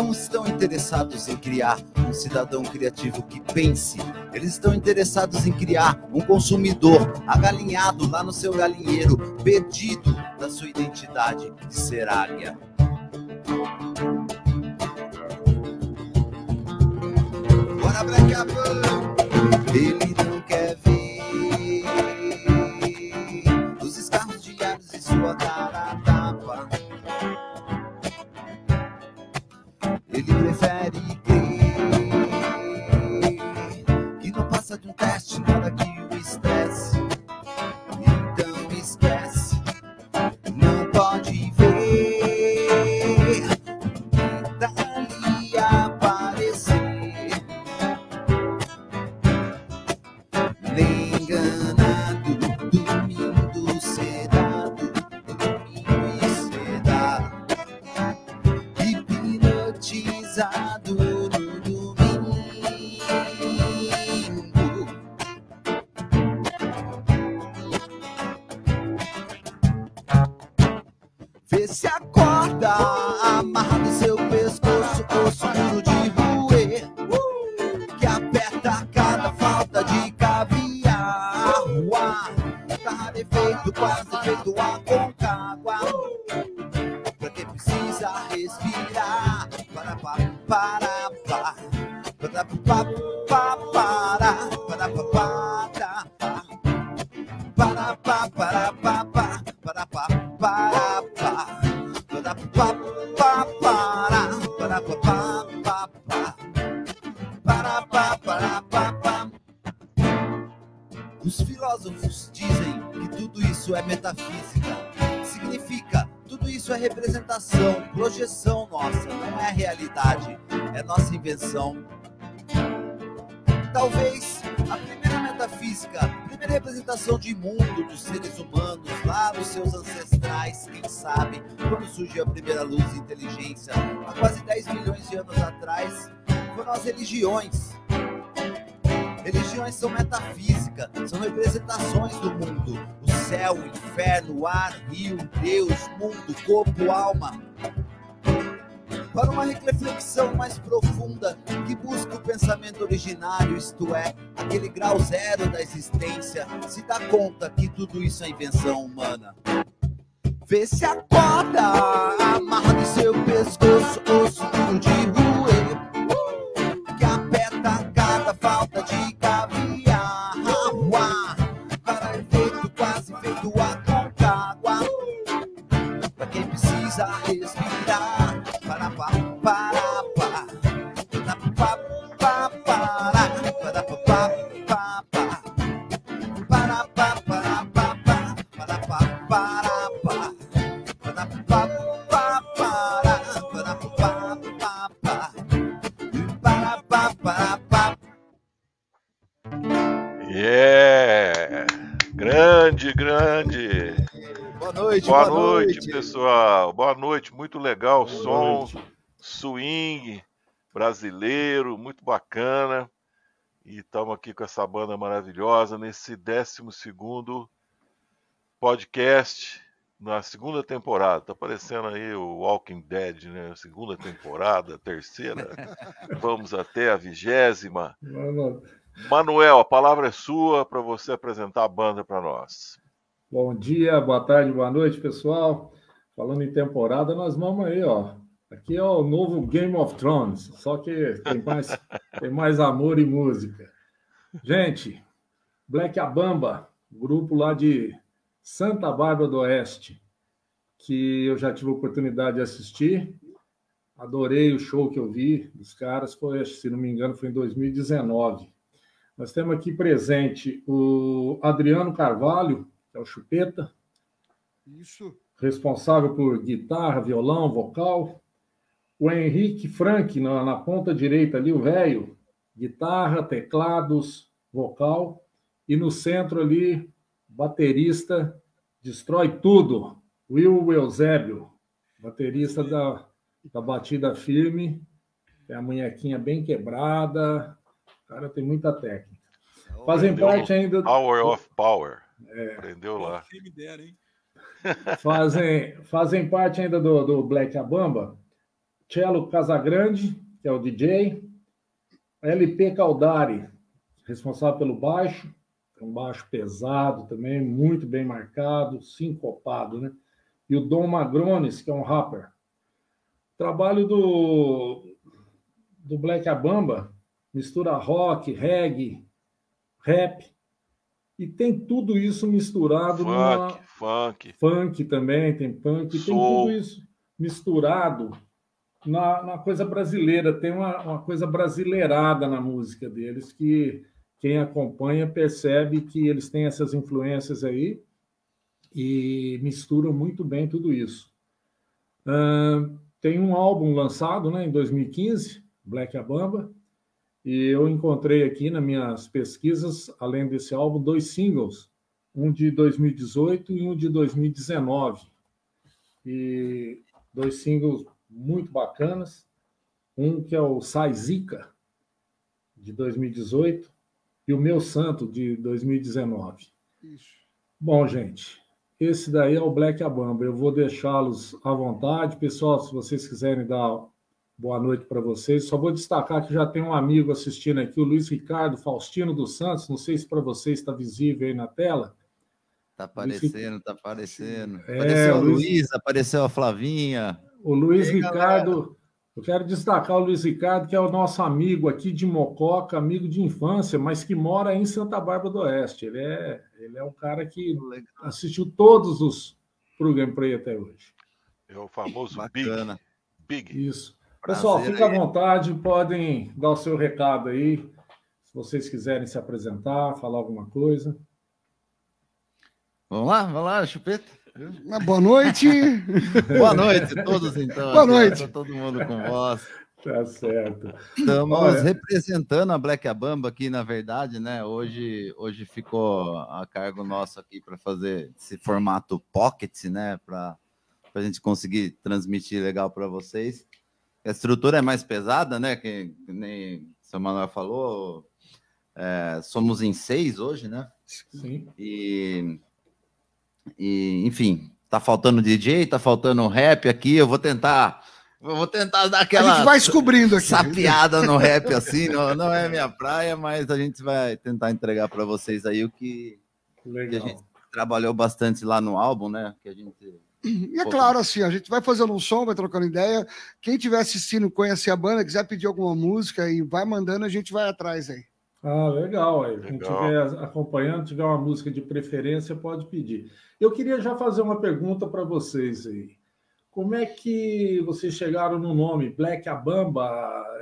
Não estão interessados em criar um cidadão criativo que pense. Eles estão interessados em criar um consumidor agalinhado lá no seu galinheiro, perdido da sua identidade de ser águia. Bora, Black Ele zero da existência, se dá conta que tudo isso é invenção humana. Vê se acorda, brasileiro, muito bacana. E estamos aqui com essa banda maravilhosa nesse 12 podcast na segunda temporada. Tá parecendo aí o Walking Dead, né? Segunda temporada, terceira. Vamos até a vigésima. Manuel, a palavra é sua para você apresentar a banda para nós. Bom dia, boa tarde, boa noite, pessoal. Falando em temporada, nós vamos aí, ó. Aqui é o novo Game of Thrones, só que tem mais, tem mais amor e música. Gente, Black Abamba, grupo lá de Santa Bárbara do Oeste, que eu já tive a oportunidade de assistir. Adorei o show que eu vi dos caras, foi, se não me engano, foi em 2019. Nós temos aqui presente o Adriano Carvalho, que é o Chupeta, Isso. responsável por guitarra, violão, vocal. O Henrique Frank, na, na ponta direita ali, o velho, guitarra, teclados, vocal. E no centro ali, baterista, destrói tudo. Will Eusébio, baterista da, da batida firme, tem a munhequinha bem quebrada, o cara tem muita técnica. Fazem Aprendeu parte ainda. Power of Power. É. Aprendeu lá. Quem me dera, hein? fazem, fazem parte ainda do, do Black Abamba Cello Casagrande, que é o DJ, LP Caldari, responsável pelo baixo, é um baixo pesado também, muito bem marcado, sincopado, né? E o Dom Magrones, que é um rapper. Trabalho do, do Black Abamba, mistura rock, reggae, rap, e tem tudo isso misturado Funk, numa... funk. Funk também, tem punk, tem Soul. tudo isso misturado na, na coisa brasileira. Tem uma, uma coisa brasileirada na música deles que quem acompanha percebe que eles têm essas influências aí e misturam muito bem tudo isso. Ahn, tem um álbum lançado né, em 2015, Black Abamba, e eu encontrei aqui nas minhas pesquisas, além desse álbum, dois singles, um de 2018 e um de 2019. E dois singles muito bacanas. Um que é o Sai Zica, de 2018, e o Meu Santo, de 2019. Isso. Bom, gente, esse daí é o Black Abamba. Eu vou deixá-los à vontade. Pessoal, se vocês quiserem dar boa noite para vocês, só vou destacar que já tem um amigo assistindo aqui, o Luiz Ricardo Faustino dos Santos. Não sei se para vocês está visível aí na tela. Tá aparecendo, tá aparecendo. É, apareceu a o Luiz- Luísa, apareceu a Flavinha. O Luiz aí, Ricardo, eu quero destacar o Luiz Ricardo, que é o nosso amigo aqui de Mococa, amigo de infância, mas que mora em Santa Bárbara do Oeste. Ele é, ele é um cara que assistiu todos os programas para até hoje. É o famoso Bacana. Big. Big. Isso. Pessoal, Prazer fica à vontade, podem dar o seu recado aí, se vocês quiserem se apresentar, falar alguma coisa. Vamos lá, vamos lá, chupeta. Boa noite. Boa noite a todos, então. Boa noite. Tá todo mundo com voz. Tá certo. Estamos Olha. representando a Black Abamba aqui, na verdade, né? Hoje, hoje ficou a cargo nosso aqui para fazer esse formato pocket, né? Para a gente conseguir transmitir legal para vocês. A estrutura é mais pesada, né? Que, que nem o seu Manuel falou. é, somos em seis hoje, né? Sim. E, e, enfim, tá faltando DJ, tá faltando rap aqui. Eu vou tentar, eu vou tentar dar A aquela gente vai descobrindo aqui. sapiada no rap assim. Não, não é minha praia, mas a gente vai tentar entregar para vocês aí o que, que a gente trabalhou bastante lá no álbum, né? Que a gente E é claro, assim, a gente vai fazendo um som, vai trocando ideia. Quem estiver assistindo, conhecer a banda, quiser pedir alguma música e vai mandando, a gente vai atrás aí. Ah, legal. aí. Quem estiver acompanhando, tiver uma música de preferência, pode pedir. Eu queria já fazer uma pergunta para vocês aí. Como é que vocês chegaram no nome Black Abamba?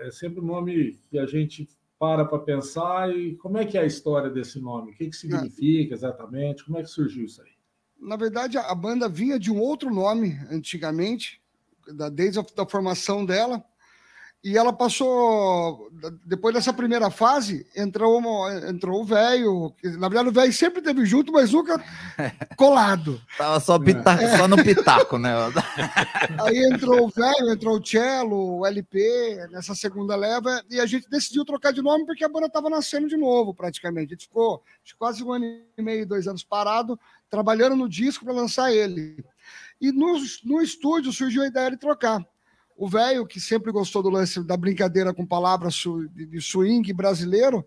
É sempre um nome que a gente para para pensar. E como é que é a história desse nome? O que, que significa exatamente? Como é que surgiu isso aí? Na verdade, a a banda vinha de um outro nome antigamente, da- desde a da formação dela. E ela passou, depois dessa primeira fase, entrou, uma- entrou o velho. Na verdade, o velho sempre teve junto, mas nunca colado. tava só, pitaco, só no pitaco, né? Aí entrou o velho, entrou o cello, o LP, nessa segunda leva, e a gente decidiu trocar de nome porque a banda estava nascendo de novo, praticamente. A gente ficou quase um ano e meio, dois anos parado, trabalhando no disco para lançar ele. E no, no estúdio surgiu a ideia de trocar. O velho, que sempre gostou do lance da brincadeira com palavras de swing brasileiro,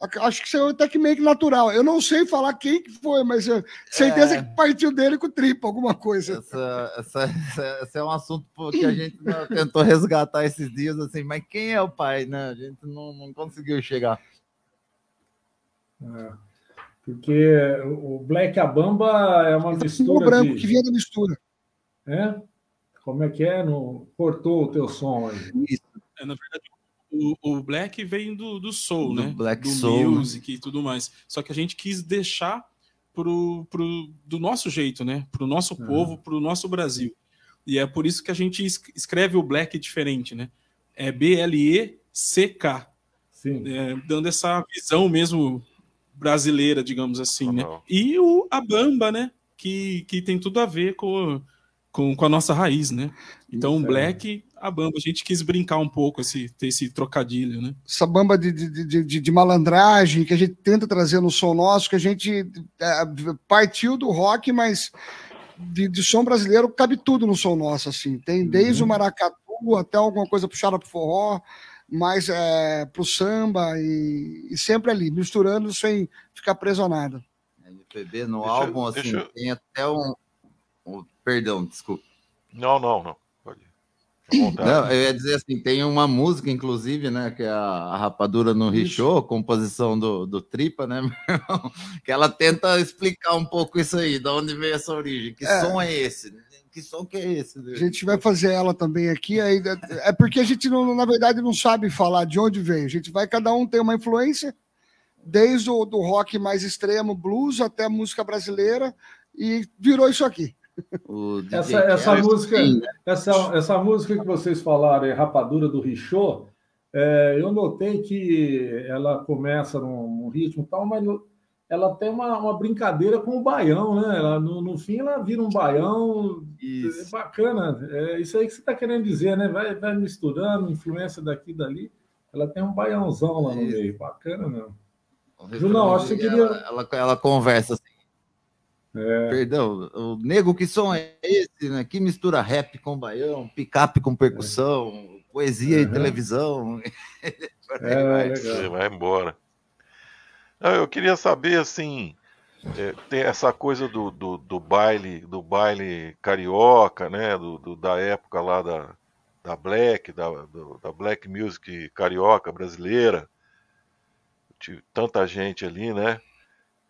ac- acho que saiu até que meio que natural. Eu não sei falar quem que foi, mas eu, certeza É. que partiu dele com tripa, alguma coisa. Essa, essa, essa- esse é um assunto que a gente tentou resgatar esses dias, assim, mas quem é o pai, né? A gente não, não conseguiu chegar. É, Porque o Black Abamba é uma O mistura branco de... que vinha da mistura. É? Como é que é? No... Cortou o teu som aí. É, na verdade, o, o Black vem do, do Soul, Do né? Black do Soul? Music e tudo mais. Só que a gente quis deixar pro, pro, do nosso jeito, né? Pro nosso Uhum. povo, pro nosso Brasil. E é por isso que a gente es- escreve o Black diferente, né? É B-L-E-C-K, Sim. é, dando essa visão mesmo brasileira, digamos assim, né? E o a Bamba, né? Que, que tem tudo a ver com, com, com a nossa raiz, né? Então, Isso é. Black, a Bamba. A gente quis brincar um pouco, esse, ter esse trocadilho, né? Essa bamba de, de, de, de- malandragem que a gente tenta trazer no som nosso, que a gente é, partiu do rock, mas de, de som brasileiro cabe tudo no som nosso, assim. Tem desde Uhum. o maracatu até alguma coisa puxada pro forró, mais é, pro samba e, e sempre ali, misturando sem ficar preso a nada. MPB no Deixa álbum, assim, deixa tem até um- Perdão, desculpa. Não, não, não. Não, eu ia dizer assim, tem uma música, inclusive, né, que é a, Rapadura no Richô, composição do, do Tripa, né, meu irmão? que ela tenta explicar um pouco isso aí, de onde veio essa origem, que É. som é esse? Que som que é esse? A gente vai fazer ela também aqui. Aí, é porque a gente, não, na verdade, não sabe falar de onde veio. A gente vai, cada um tem uma influência, desde o do rock mais extremo, blues, até a música brasileira, e virou isso aqui. Essa, essa música, sim, né? essa, essa música que vocês falaram, é Rapadura do Richô, é, eu notei que ela começa num, num ritmo tal, mas ela tem uma, uma brincadeira com o baião, né? Ela, no, no fim, ela vira um baião é Isso. bacana. É isso aí que você está querendo dizer, né? Vai, vai misturando, influência daqui e dali. Ela tem um baiãozão lá no Isso. meio, bacana mesmo. Junão, acho que você ela, queria- ela, ela conversa assim, É, perdão, o nego, que som é esse, né? Que mistura rap com baião, picape com percussão, poesia e Uhum. televisão. Por aí é vai. Você vai embora. Não, eu queria saber assim, é, tem essa coisa do, do, do baile, do baile carioca, né? Do, do- da época lá da, da Black, da, do- da Black Music carioca brasileira. Tive tanta gente ali, né?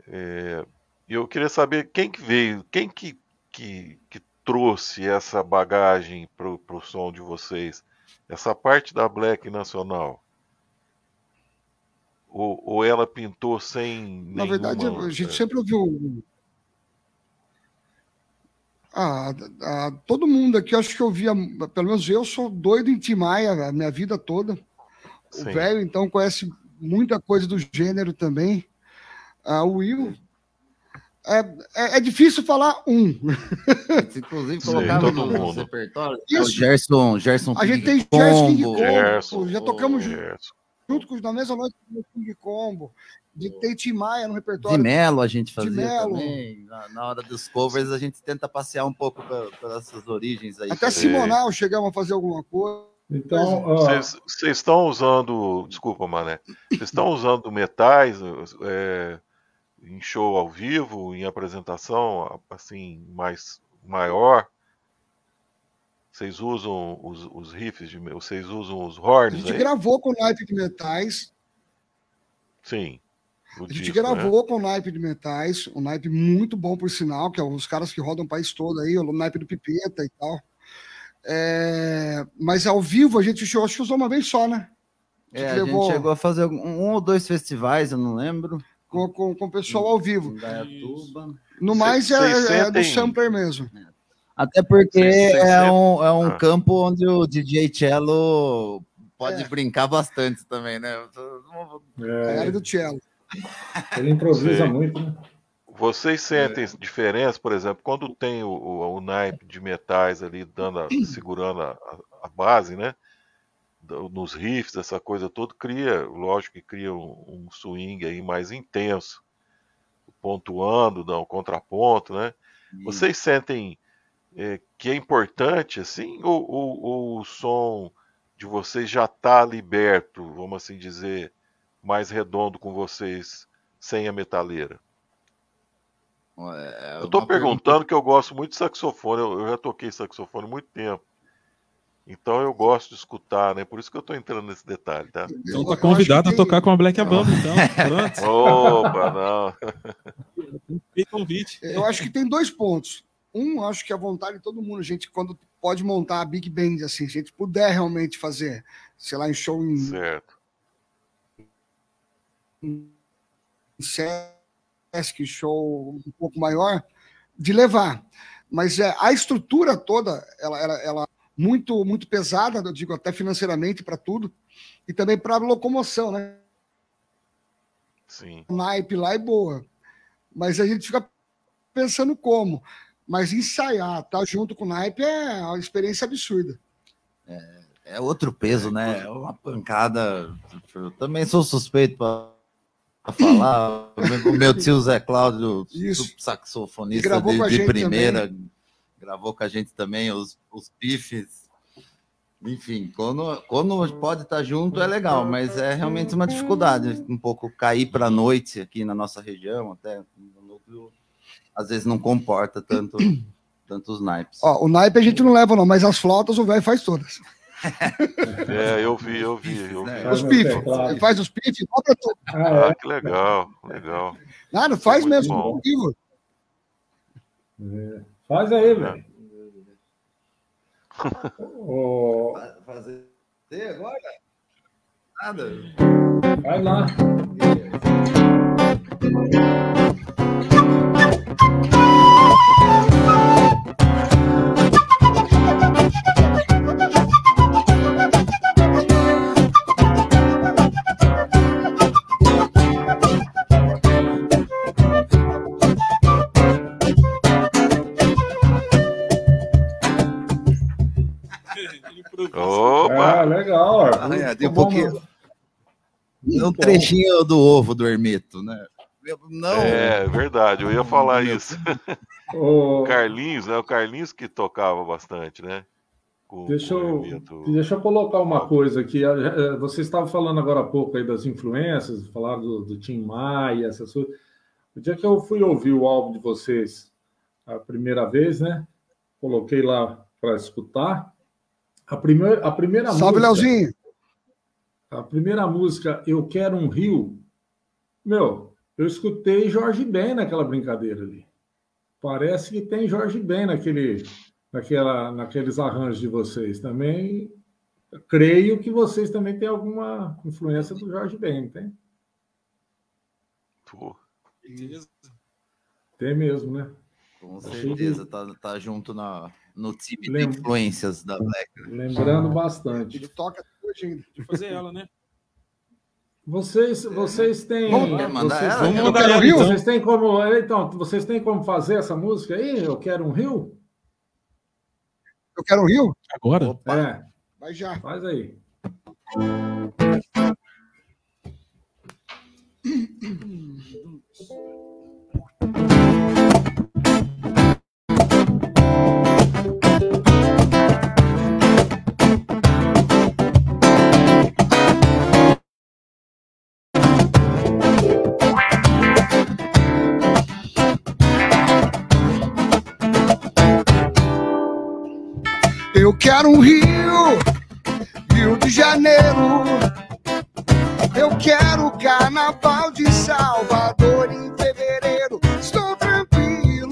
É, E eu queria saber quem que veio, quem que, que, que trouxe essa bagagem pro, pro som de vocês, essa parte da Black nacional. Ou, ou ela pintou sem Na verdade, nenhuma- a gente é, sempre ouviu. Ah, ah, todo mundo aqui, acho que eu via, pelo menos eu sou doido em Tim Maia a minha vida toda. sim. O velho, então, conhece muita coisa do gênero também. Ah, o Will. É, é, é difícil falar um. Inclusive, colocava todo no mundo. repertório. Isso. O Gerson, Gerson A gente tem Gerson King Combo. Gerson. Já tocamos junto, É, junto com na mesma noite com o King Combo. De tem Tim Maia no De repertório. Melo a gente De fazia Melo. também. Na, na hora dos covers, a gente tenta passear um pouco pe- pelas essas origens aí. Até. Simonal chegamos a fazer alguma coisa. Então, Vocês vocês estão usando, desculpa, Mané, vocês estão usando metais é, em show ao vivo, em apresentação assim mais maior? Vocês usam os, os riffs, de, vocês usam os A horns gente aí? gravou com naipe de metais. Sim. A gente disco, né? gravou com naipe de metais, um naipe muito bom, por sinal, que é os caras que rodam o país todo aí, o naipe do Pipeta e tal. É, mas ao vivo a gente show, acho que usou uma vez só, né? É, a gente chegou a fazer um, um ou dois festivais, eu não lembro. Com, com, com o pessoal ao vivo. No mais é, vocês é do sampler mesmo. Até porque é um, é um Ah. campo onde o DJ Cello pode É. brincar bastante também, né? A é, área do cello. ele improvisa Sei. muito, né? Vocês sentem É. diferença, por exemplo, quando tem o, o, o naipe de metais ali dando a- segurando a- a base, né? Nos riffs, essa coisa toda, cria, lógico que cria um, um swing aí mais intenso, pontuando, dá um contraponto, né? Vocês sentem é, que é importante assim, ou, ou- ou o som de vocês já está liberto, vamos assim dizer, mais redondo com vocês sem a metaleira? É Eu uma perguntando que eu gosto muito de saxofone. Eu, eu já toquei saxofone há muito tempo. Então eu gosto de escutar, né? Por isso que eu tô entrando nesse detalhe, tá? Então Eu- tá convidado acho a que tocar com a Black Abamba, então. Pronto. Opa, não. Tem convite. Eu acho que tem dois pontos. Um, acho que a vontade de todo mundo, a gente, quando pode montar a Big Band, assim, se a gente puder realmente fazer, sei lá, em show em, Certo. em Sesc, show um pouco maior, de levar. Mas é, a estrutura toda, ela, ela, ela muito muito pesada, eu digo até financeiramente para tudo, e também para locomoção, né? Sim. naipe lá é boa. Mas a gente fica pensando como. Mas ensaiar, tá junto com o naipe é uma experiência absurda. É outro peso, né? É uma pancada. Eu também sou suspeito para falar. O meu- tio Zé Cláudio, saxofonista de, de primeira, gravou com a gente também os, os pifes. Enfim, quando, quando pode estar junto é legal, mas é realmente uma dificuldade um pouco cair para a noite aqui na nossa região, até no núcleo, às vezes não comporta tanto tantos naipes. Ó, o naipe a gente não leva, não, mas as flautas o velho faz todas. É, eu vi, eu vi, eu vi. É. Os pifes. Ele faz os pifes, dobra tudo. Ah, Ah, que legal, legal. Ah, não faz Muito mesmo. bom. É. Faz aí, velho. Ô, Fazer agora? Nada. vai lá. Um bom, pouquinho. É um Muito trechinho do ovo do Hermeto, né? Não, É verdade, eu ia falar isso. O Carlinhos, né? O Carlinhos que tocava bastante, né? Com, Deixa eu, deixa eu colocar uma coisa aqui. Eh, eh, Você estava falando agora há pouco aí das influências, falaram do, do Tim Maia, essas coisas. O dia que eu fui ouvir o álbum de vocês a primeira vez, né? Coloquei lá para escutar. A primeira, a primeira Salve, música, Leozinho. A primeira música, Eu Quero um Rio, meu, eu escutei Jorge Ben naquela brincadeira ali. Parece que tem Jorge Ben naquele, naquela, naqueles arranjos de vocês. Também creio que vocês também têm alguma influência do Jorge Ben, tem? Pô, Beleza. Tem mesmo, né? com certeza, tá, tá junto na, no time de Lembro. influências da Black. Lembrando bastante. Ele toca hoje ainda. Deixa eu fazer ela, né? Vocês, vocês têm. Vamos mandar vocês, ela? Vamos mandar Rio? então. vocês têm como. Então, vocês têm como fazer essa música aí? Eu quero um rio? Eu quero um rio? Agora? Opa, É, Vai já. faz aí. Eu quero um rio, Rio de Janeiro. Eu quero o carnaval de Salvador em fevereiro. Estou tranquilo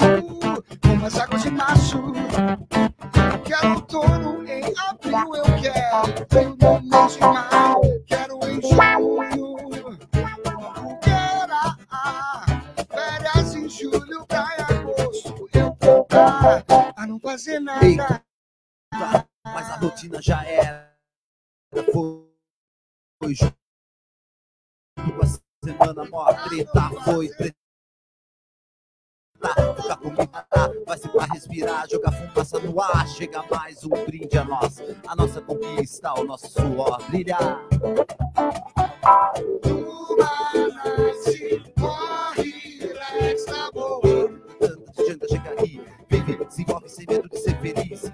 com as águas de março. Quero outono em abril, eu quero frio no mês de maio. Quero em junho, fogueira. Férias em julho, pra agosto. Eu vou a não fazer nada. Mas a rotina já era. Foi, foi junto com a semana, mó treta, foi treta. Ficar comigo, tá? vai ser pra respirar, jogar fumaça no ar. Chega mais um brinde a nós, a nossa conquista, o nosso suor brilhar. nasce, morre, relax na boa. Tanta gente chega aí, vive, se envolve sem medo de ser feliz.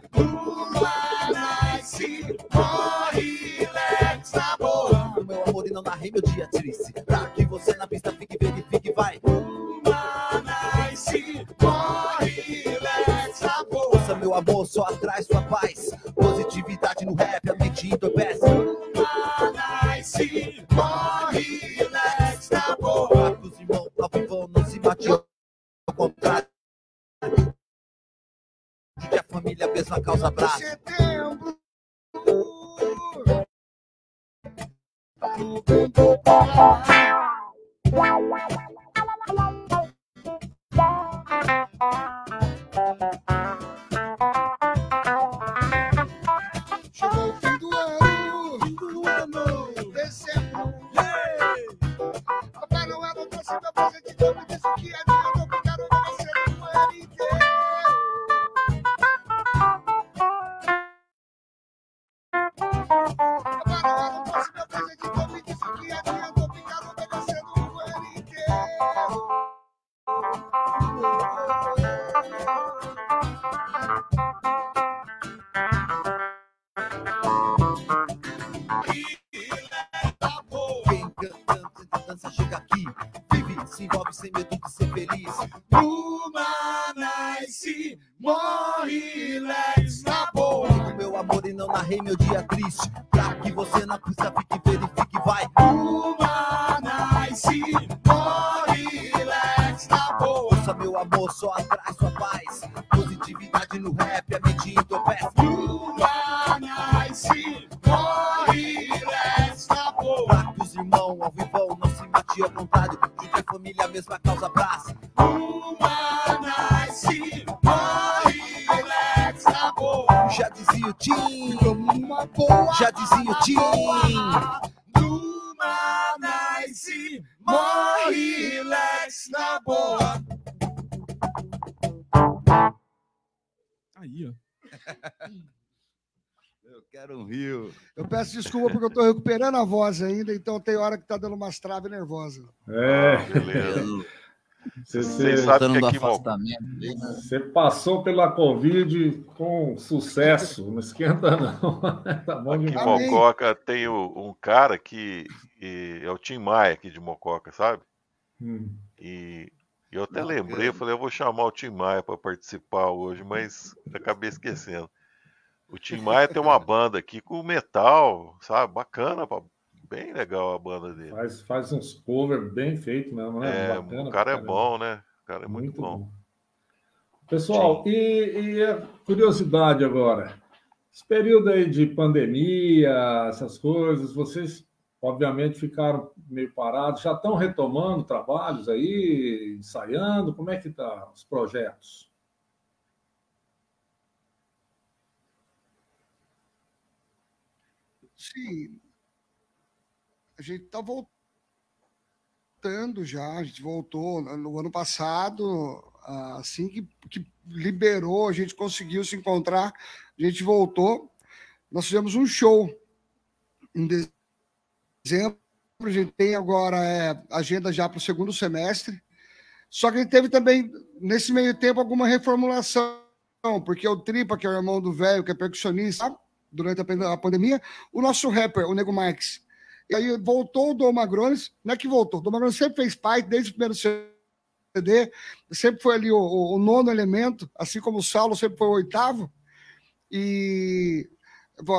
Ainda, então tem hora que tá dando umas traves nervosas. É, Beleza. você, você, Voltando que do aqui, né? você passou pela Covid com sucesso, não esquenta não. tá bom Aqui em. Mococa tem o- um cara que é o Tim Maia aqui de Mococa, sabe? Hum. E eu até Bacana. lembrei, eu falei, eu vou chamar o Tim Maia para participar hoje, mas acabei esquecendo. O Tim Maia tem uma banda aqui com metal, sabe? Bacana, pá, bem legal a banda dele. Faz, faz uns covers bem feitos mesmo, né? É, Bacana o cara é bom, né? O cara é muito, bom. Pessoal, e, e a curiosidade agora? Esse período aí de pandemia, essas coisas, vocês obviamente ficaram meio parados, já estão retomando trabalhos aí, ensaiando, como é que tá os projetos? Sim. A gente está voltando já, a gente voltou no ano passado, assim que, que liberou, a gente conseguiu se encontrar, a gente voltou. Nós fizemos um show em dezembro, a gente tem agora é, agenda já para o segundo semestre. Só que a gente teve também, nesse meio tempo, alguma reformulação, porque o Tripa, que é o irmão do velho, que é percussionista, durante a pandemia, o nosso rapper, o Nego Marques. E aí voltou o Dom Magrones, não é que voltou, o Dom Magrones sempre fez parte, desde o primeiro CD, sempre foi ali o, o- o nono elemento, assim como o Saulo sempre foi o oitavo, e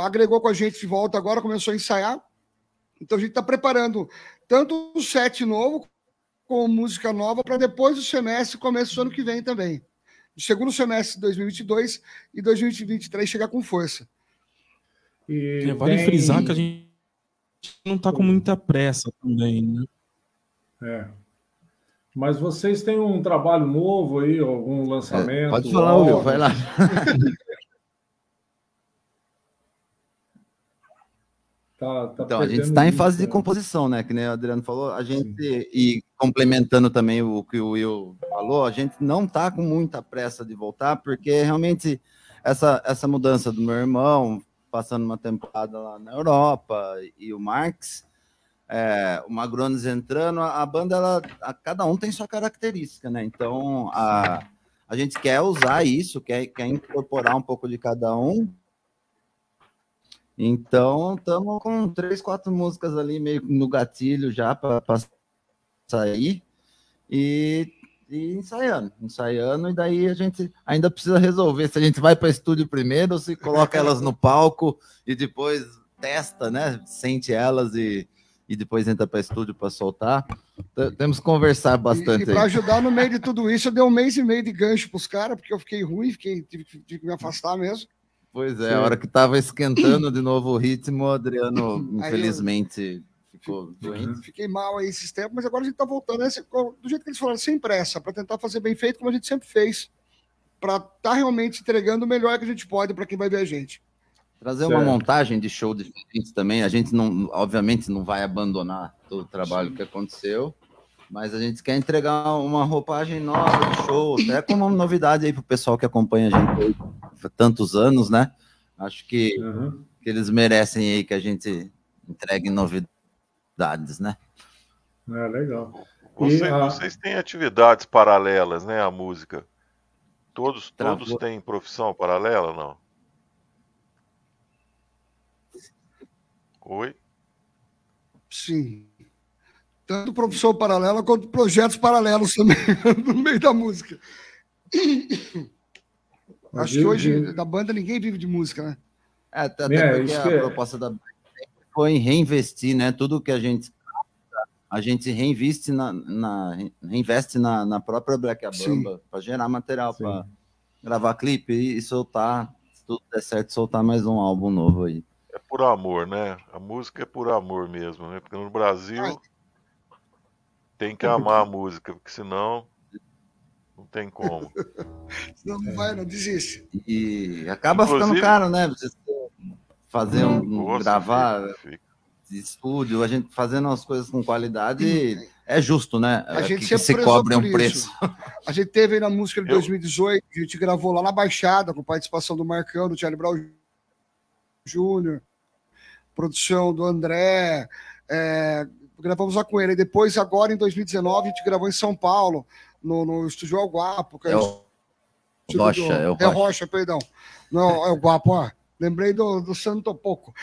agregou com a gente de volta agora, começou a ensaiar. Então a gente está preparando tanto o set novo, com música nova, para depois do semestre, começo do ano que vem também. No segundo semestre de 2022 e 2023 chegar com força. E É, vale tem- frisar que a gente não tá com muita pressa também, né? É. Mas vocês têm um trabalho novo aí, algum lançamento? É, Pode falar, Will, algo? vai lá. Tá- tá Então, a gente está em fase de né? composição, né? Que nem o Adriano falou, a gente, e complementando também o que o Will falou, a gente não está com muita pressa de voltar, porque realmente essa, essa mudança do meu irmão, passando uma temporada lá na Europa, e o Marx, é, o Magrones entrando, a, a banda, ela, a- cada um tem sua característica, né? Então, a, a gente quer usar isso, quer, quer incorporar um pouco de cada um, então, estamos com três, quatro músicas ali meio no gatilho já para sair e, e ensaiando, ensaiando, e daí a gente ainda precisa resolver se a gente vai para estúdio primeiro ou se coloca elas no palco e depois testa, né? Sente elas e, e depois entra para estúdio para soltar. T- Temos que conversar E, bastante para ajudar no meio de tudo isso, eu dei um mês e meio de gancho para os caras, porque eu fiquei ruim, fiquei, tive, que- tive que me afastar mesmo. Pois é, Sim. a hora que estava esquentando de novo o ritmo, o Adriano, infelizmente, ficou doente. Uhum. Fiquei mal aí esses tempos, mas agora a gente está voltando né, do jeito que eles falaram, sem pressa, para tentar fazer bem feito, como a gente sempre fez, para estar tá realmente entregando o melhor que a gente pode para quem vai ver a gente. Trazer uma Certo. montagem de show diferente também. A gente não, obviamente, não vai abandonar todo o trabalho que aconteceu, mas a gente quer entregar uma roupagem nova de show, até como uma novidade aí pro pessoal que acompanha a gente há tantos anos, né? Acho que, Uhum. que eles merecem aí que a gente entregue novidades, né? É, legal. Vocês, E a- vocês têm atividades paralelas, né, à música? Todos, Travou. todos têm profissão paralela, não? Oi? Sim. Tanto profissão paralela quanto projetos paralelos também, no meio da música. Acho que hoje, da banda, ninguém vive de música, né? É, até É, porque a é- proposta da foi em reinvestir, né? Tudo que a gente a gente reinveste na, na- reinveste na, na própria Black. Abamba para gerar material, para gravar clipe e, e soltar, se tudo der certo, soltar mais um álbum novo aí. É por amor, né? A música é por amor mesmo, né? Porque no Brasil Ai. tem que amar a música, porque senão não tem como. Não, não vai, não desiste. E acaba ficando Inclusive- caro, né? Fazer um, Nossa, gravar fica- fica. de estúdio, a gente fazendo as coisas com qualidade, é justo, né? A gente que, que sempre se cobre um isso. preço. A gente teve aí na música de Eu- 2018, a gente gravou lá na Baixada, com participação do Marcão, do Charlie Brown Júnior, produção do André, é, gravamos lá com ele. E depois, agora em 2019, a gente gravou em São Paulo, no, no Estúdio El Guapo. que É o estúdio Rocha, do- é o É o Rocha. Rocha, perdão. Não, é o Guapo, ó. Lembrei do, do Santo Pouco.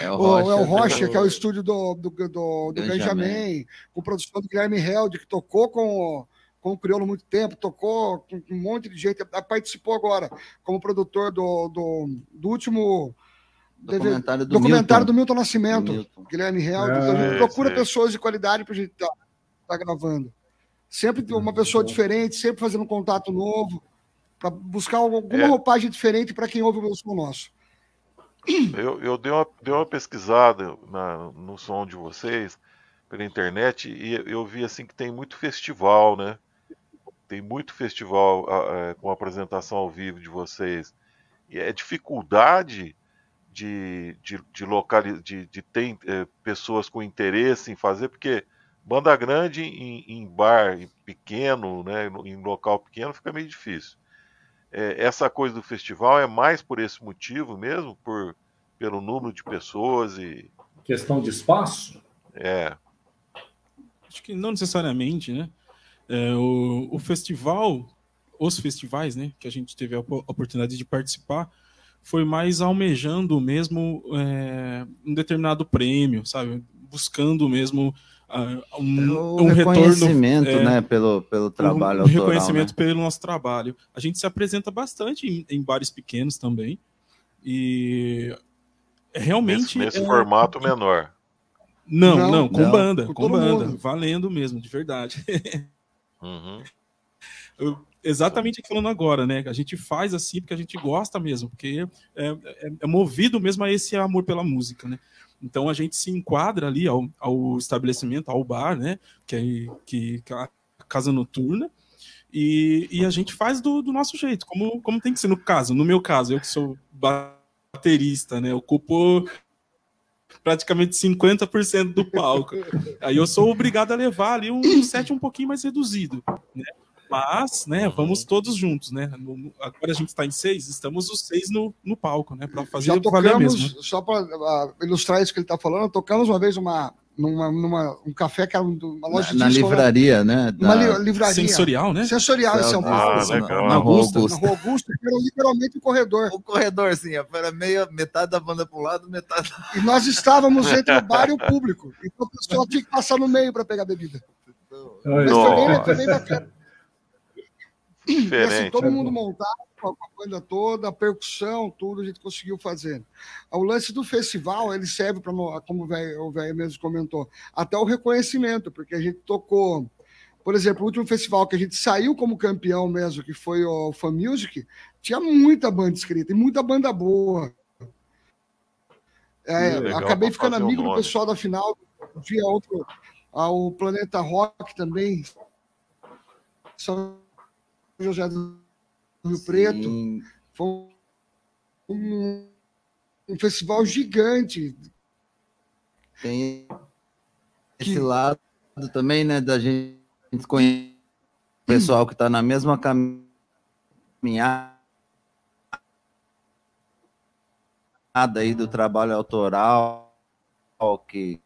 É O, é o do- Rocha, que é o estúdio do, do, do, do Ganjamin. Ganjamin, com produção do Guilherme Held, que tocou com, o- com o Crioulo há muito tempo, tocou com um monte de gente, participou agora como produtor do, do, do último documentário do documentário Milton. do Milton Nascimento, Do Milton. Guilherme Held. Ah, então a gente sei, procura sei. pessoas de qualidade para a gente estar tá, gravando. Sempre uma pessoa diferente, sempre fazendo um contato novo, para buscar alguma É. roupagem diferente para quem ouve o som nosso. Eu, eu dei, uma, dei uma pesquisada na- no som de vocês pela internet e eu vi assim que tem muito festival, né? Tem muito festival eh, com apresentação ao vivo de vocês. E é dificuldade de, de, de, de, de ter eh, pessoas com interesse em fazer, porque banda grande em, em bar pequeno, né, em local pequeno, fica meio difícil. É, essa coisa do festival é mais por esse motivo mesmo, por, pelo número de pessoas e Questão de espaço? é, Acho que não necessariamente, né? É, o, o festival, os festivais, né, que a gente teve a op- oportunidade de participar, foi mais almejando mesmo é, um determinado prêmio, sabe? Buscando mesmo um, O um retorno reconhecimento, é, né, pelo, pelo trabalho um autoral, reconhecimento né? pelo nosso trabalho. A gente se apresenta bastante em, em bares pequenos também. E realmente. nesse, nesse é- formato menor. Não, Não, não, com não. banda, Com com, banda, mundo. valendo mesmo, de verdade. Uhum. Eu- exatamente o que falando agora, né? A gente faz assim porque a gente gosta mesmo, porque é, é- é movido mesmo a esse amor pela música, né? Então a gente se enquadra ali ao, ao estabelecimento, ao bar, né? Que é, que, que é a casa noturna. E, e a gente faz do, do nosso jeito, como, como tem que ser no caso. No meu caso, eu que sou baterista, né? Ocupo praticamente 50% do palco. Aí eu sou obrigado a levar ali um, set um pouquinho mais reduzido, né? Mas, né, vamos todos juntos, né? No- no- agora a gente está em seis, estamos os seis no, no palco, né? Para fazer Já tocamos, mesmo. só para ilustrar isso que ele está falando, tocamos uma vez uma, numa, numa, um café que era uma loja Na, na de né? livraria, né? Uma da- li- livraria. Sensorial, né? Sensorial em São Paulo. Ah, na-. Na Na Rua Augusta. Na Augusta. Rua Augusta, que era literalmente um corredor. O corredor, assim, era meio, metade da banda para um lado, metade E nós estávamos entre o bar e o público. Então o pessoal tinha que passar no meio para pegar bebida. Mas foi bem, Nossa. foi bem bacana. E assim, Diferente. todo mundo montado, com a banda toda, a percussão, tudo a gente conseguiu fazer. O lance do festival, ele serve para, como o velho mesmo comentou, até o reconhecimento, porque a gente tocou, por exemplo, o último festival que a gente saiu como campeão mesmo, que foi o Fan Music, tinha muita banda escrita e muita banda boa. É, Legal acabei ficando amigo do pessoal da final, via outro, ao Planeta Rock também, São José do Rio Preto. Foi um, um festival gigante. Tem Que- esse lado também, né, da gente conhecer o pessoal que está na mesma caminhada aí do trabalho autoral, que,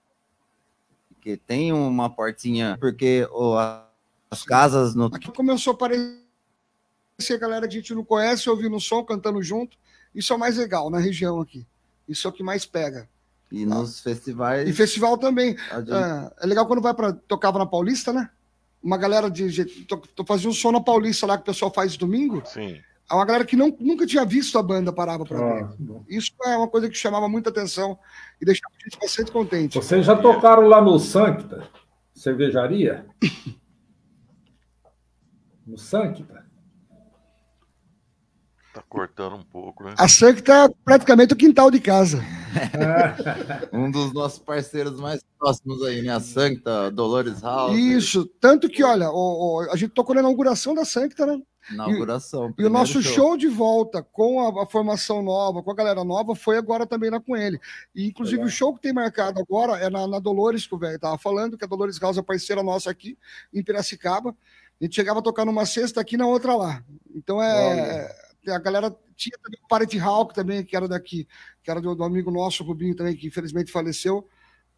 que tem uma portinha, porque o, as casas no Aqui começou a aparecer a galera que a gente não conhece, ouvindo o som, cantando junto. Isso é o mais legal na região aqui. Isso é o que mais pega. e nos E festivais. festival também. gente- É, é legal quando vai para tocava na Paulista, né? Uma galera de, to- to- fazia um som na Paulista lá que o pessoal faz domingo. Sim. uma galera que não, nunca tinha visto a banda parava para Ah, ver. bom. Isso é uma coisa que chamava muita atenção e deixava a gente bastante contente. Vocês já tocaram lá no Sancta? Cervejaria? No Sancta? Tá cortando um pouco, né? A Sancta é praticamente o quintal de casa. Um dos nossos parceiros mais próximos aí, né? A Sancta, Dolores House. Isso, tanto que, olha, o- o- a gente tocou na inauguração da Sancta, né? Inauguração. E o primeiro nosso show. de volta com a, a formação nova, com a galera nova, foi agora também lá com ele. E, inclusive, Legal. o show que tem marcado agora é na, na Dolores, que o velho tava falando, que a Dolores House é parceira nossa aqui, em Piracicaba. A gente chegava a tocar numa sexta aqui, na outra lá. Então, é... A galera tinha também o Party Hawk também, que era daqui, que era do, do amigo nosso, Rubinho, também, que infelizmente faleceu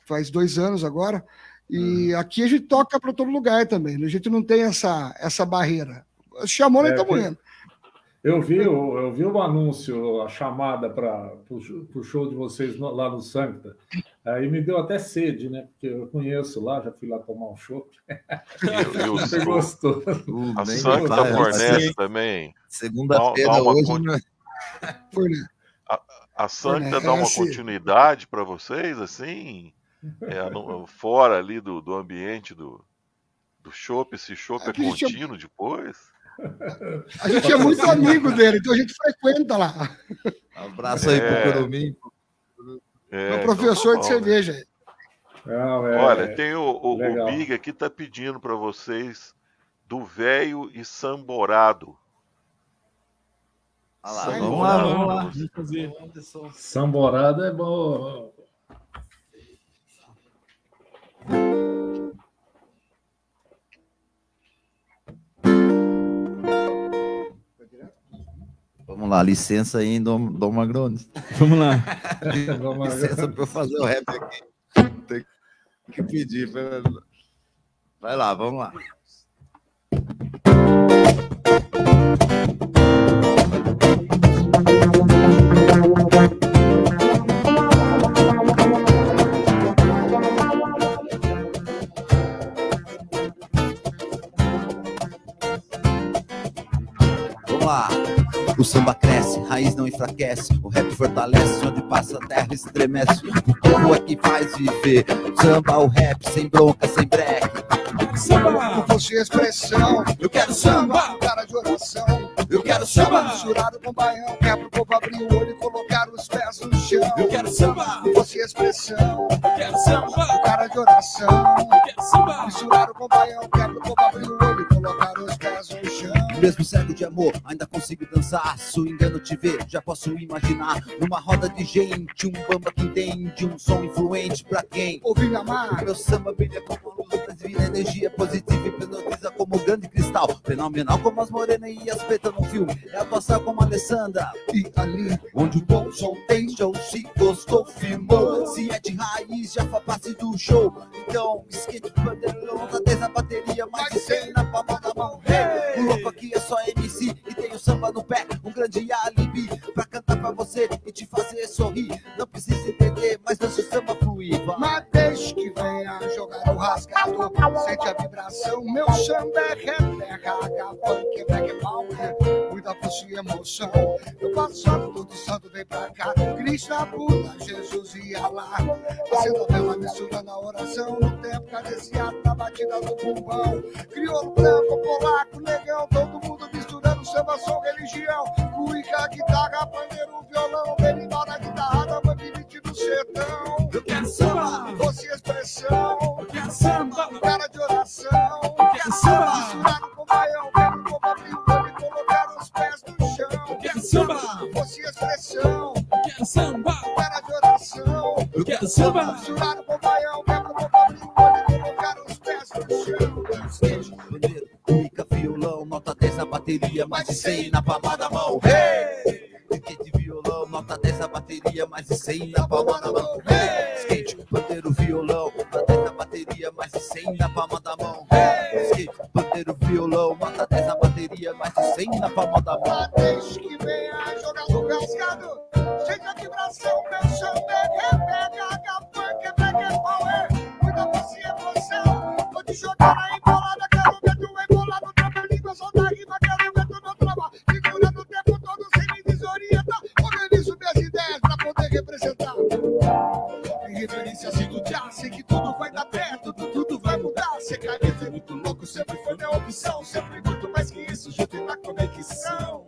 faz dois anos agora. E aqui a gente toca para todo lugar também. né? A gente não tem essa, essa barreira. Chamou, nós É, estamos que- indo. Eu vi, o- eu vi o anúncio, a chamada para o show de vocês no- lá no Sancta. Aí me deu até sede, né? Porque eu conheço lá, já fui lá tomar um chopp. Você gostou? Uh, a Santa fala, fornece assim, também. Segunda-feira hoje. con- né? Né? A Sancta É, dá uma assim- continuidade para vocês, assim, é, no- fora ali do, do ambiente do, do chopp. Esse chopp é a gente é- contínuo depois? A gente é muito amigo dele, então a gente frequenta lá. Abraço aí É. pro Curumim. É, É o professor então de tá bom, né? cerveja. Não, é- Olha, tem o, o, o. Big aqui tá pedindo para vocês do velho e samborado. Olha lá, vamos lá, vamos lá. Vamos fazer. Samborada é bom. Vamos lá, licença aí, Dom, Dom Magrones. Vamos lá. Licença para eu fazer o rap aqui. Tem que pedir. pra- Vai lá, vamos lá. Vamos O samba cresce, raiz não enfraquece. O rap fortalece, onde passa a terra estremece. O povo é que faz viver. Samba, o rap, sem bronca, sem breque. Samba! Com fosse expressão, Eu quero samba, cara de oração. eu quero Samba misturado com baião, é pro povo abrir o olho e colocar os pés no chão. eu quero samba, Com fosse expressão, eu quero samba, cara de oração. eu quero samba. Misturado com baião, é pro povo abrir o olho colocar os pés no chão. Mesmo cego de amor, ainda consigo dançar. Swingando te ver, já posso imaginar. Numa roda de gente, um bamba que entende. Um som influente pra quem? Ouvi me O amar, meu samba brilha como a luz, divina energia positiva, hipnotiza como grande cristal. Fenomenal como as morenas e as pretas no filme. É a passar como a Alessandra. e ali. Onde o bom som tem show, se gostou, firmou. Se é de raiz, já faz parte do show. Então, skate, bandeirão, tá 10 na bateria, mais de 100 Hey! O louco aqui é só MC e tem o samba no pé. Um grande alibi pra cantar pra você e te fazer sorrir. Não precisa entender, mas deixa o samba fluir. Mas deixe que venha jogar o rasgador. Sente a vibração, meu samba é raga, funk, black power. Muita força e emoção. Eu santo, todo santo vem pra cá. Krishna, Buda, Jesus e. Acendo a vela, misturando a oração. No tempo cadenciado na batida do bumbão. Crioulo branco, polaco, negão, todo mundo misturando samba, som, religião. Cuica, guitarra, pandeiro, violão. Berimbau na guitarra, bambinite do sertão. Eu quero samba, Doce expressão, eu quero samba, cara de oração. eu quero samba, Misturado com baião, samba, Doce expressão, eu quero samba, cara de oração. eu quero samba. Misturado com baião, quero como abrir o olho e colocar os pés no chão. Skate, bandeira, cuica, violão, nota 10 na bateria, mais de 100 na palma da mão. Hey! Skate, violão, nota 10 na bateria, mais de 100 na palma da mão. Hey! Skate, bandeiro, violão, nota 10 na bateria, mais de 100 na palma da mão. Skate, pandeiro, violão, mata 10 na bateria, mais de 100 na palma da mão. Deixa que venha jogar no cascado, chega de bração, deixa pegar, pega, agapã, que pega power. É. você, é emoção, vou te jogar na embolada, quero ver tu embolado, trava língua, solta rima, quero ver tu não trava. Segurando o tempo todo, sem me desorientar, organizo minhas ideias pra poder representar. Em referência, assim, tudo vai dar perto, tudo vai mudar. Ser careta é muito louco, sempre foi minha opção. Sempre muito mais que isso, junto na conexão.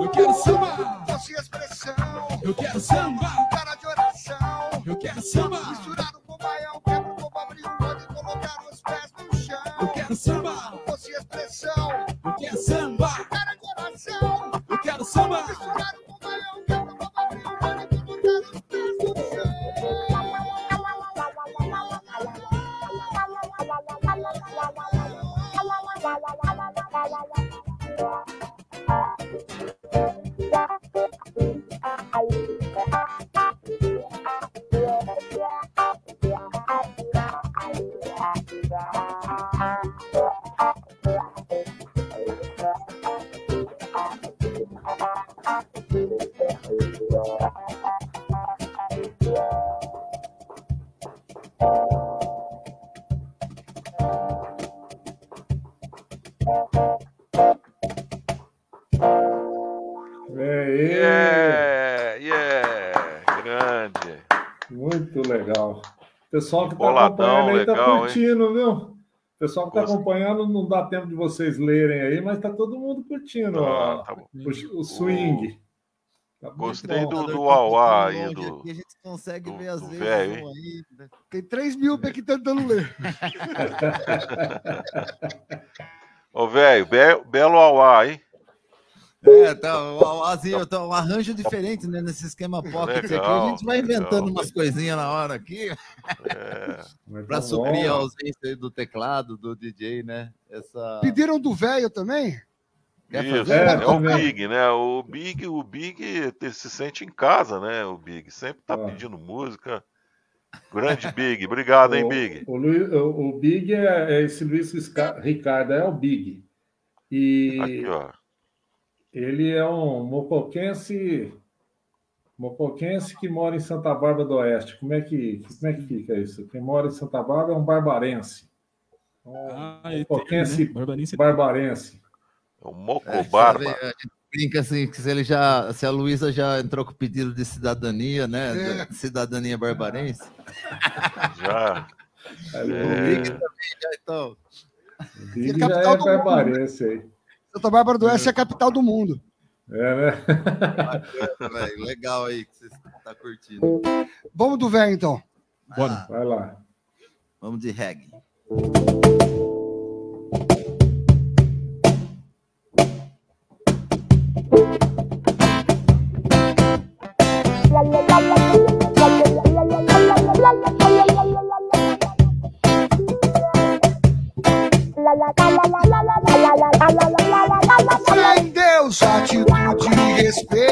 Eu quero samba, doce expressão. Eu quero samba, Cara de oração. eu quero samba, Misturado com baião, quebra o copo, abrir o olho e colocar os pés no eu chão. quero samba, Doce expressão. eu quero samba, Cara de oração. eu quero samba. Pessoal que está acompanhando aí está legal, hein? curtindo, viu? Pessoal que está acompanhando, não dá tempo de vocês lerem aí, mas está todo mundo curtindo Tá, ó, tá o, o swing. Tá muito Gostei bom. do, do Auá aí, do. aqui, a gente consegue do- ver às do vezes? Tem 3 mil aqui tentando ler. Ô, velho, be- belo Auá, hein? É, tá, o Auazinho, tá um arranjo diferente né, nesse esquema pocket aqui. A Legal, gente vai inventando legal. umas coisinhas na hora aqui É, para tá suprir bom. a ausência aí do teclado, do DJ, né? Essa... Pediram do velho também? Quer Isso? É, é, o. Big, né? O Big, o Big se sente em casa, né? O Big sempre tá Ah. pedindo música. Grande Big, obrigado, hein, O- Big? O, Luiz- o- o Big é, é esse Luiz Ricardo, é o Big. E Aqui, ó. Ele é um mocoquense, mocoquense que mora em Santa Bárbara do Oeste. Como é que, como é que fica isso? Quem mora em Santa Bárbara é um barbarense. Um Ah, é mocoquense né? Barbarense. barbarense. É o É, Mocobarba. gente brinca assim, que se ele já, se a Luísa já entrou com pedido de cidadania, né? É. Cidadania barbarense. Já. É. O Big, Já, então, o Big É já é né? barbarense aí. Santa Bárbara do Oeste é a capital do mundo. É, né? velho, legal aí que você está curtindo. Vamos do velho, então. Bora. Vai lá. Vamos de reggae. Deus, atitude respeito.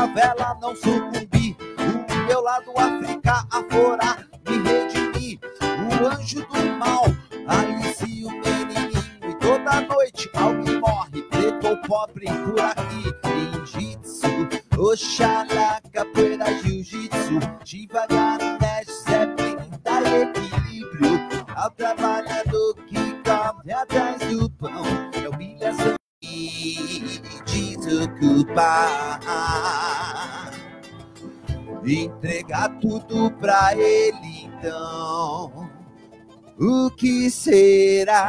Favela não sucumbir. Entregar tudo pra ele, então. O que será?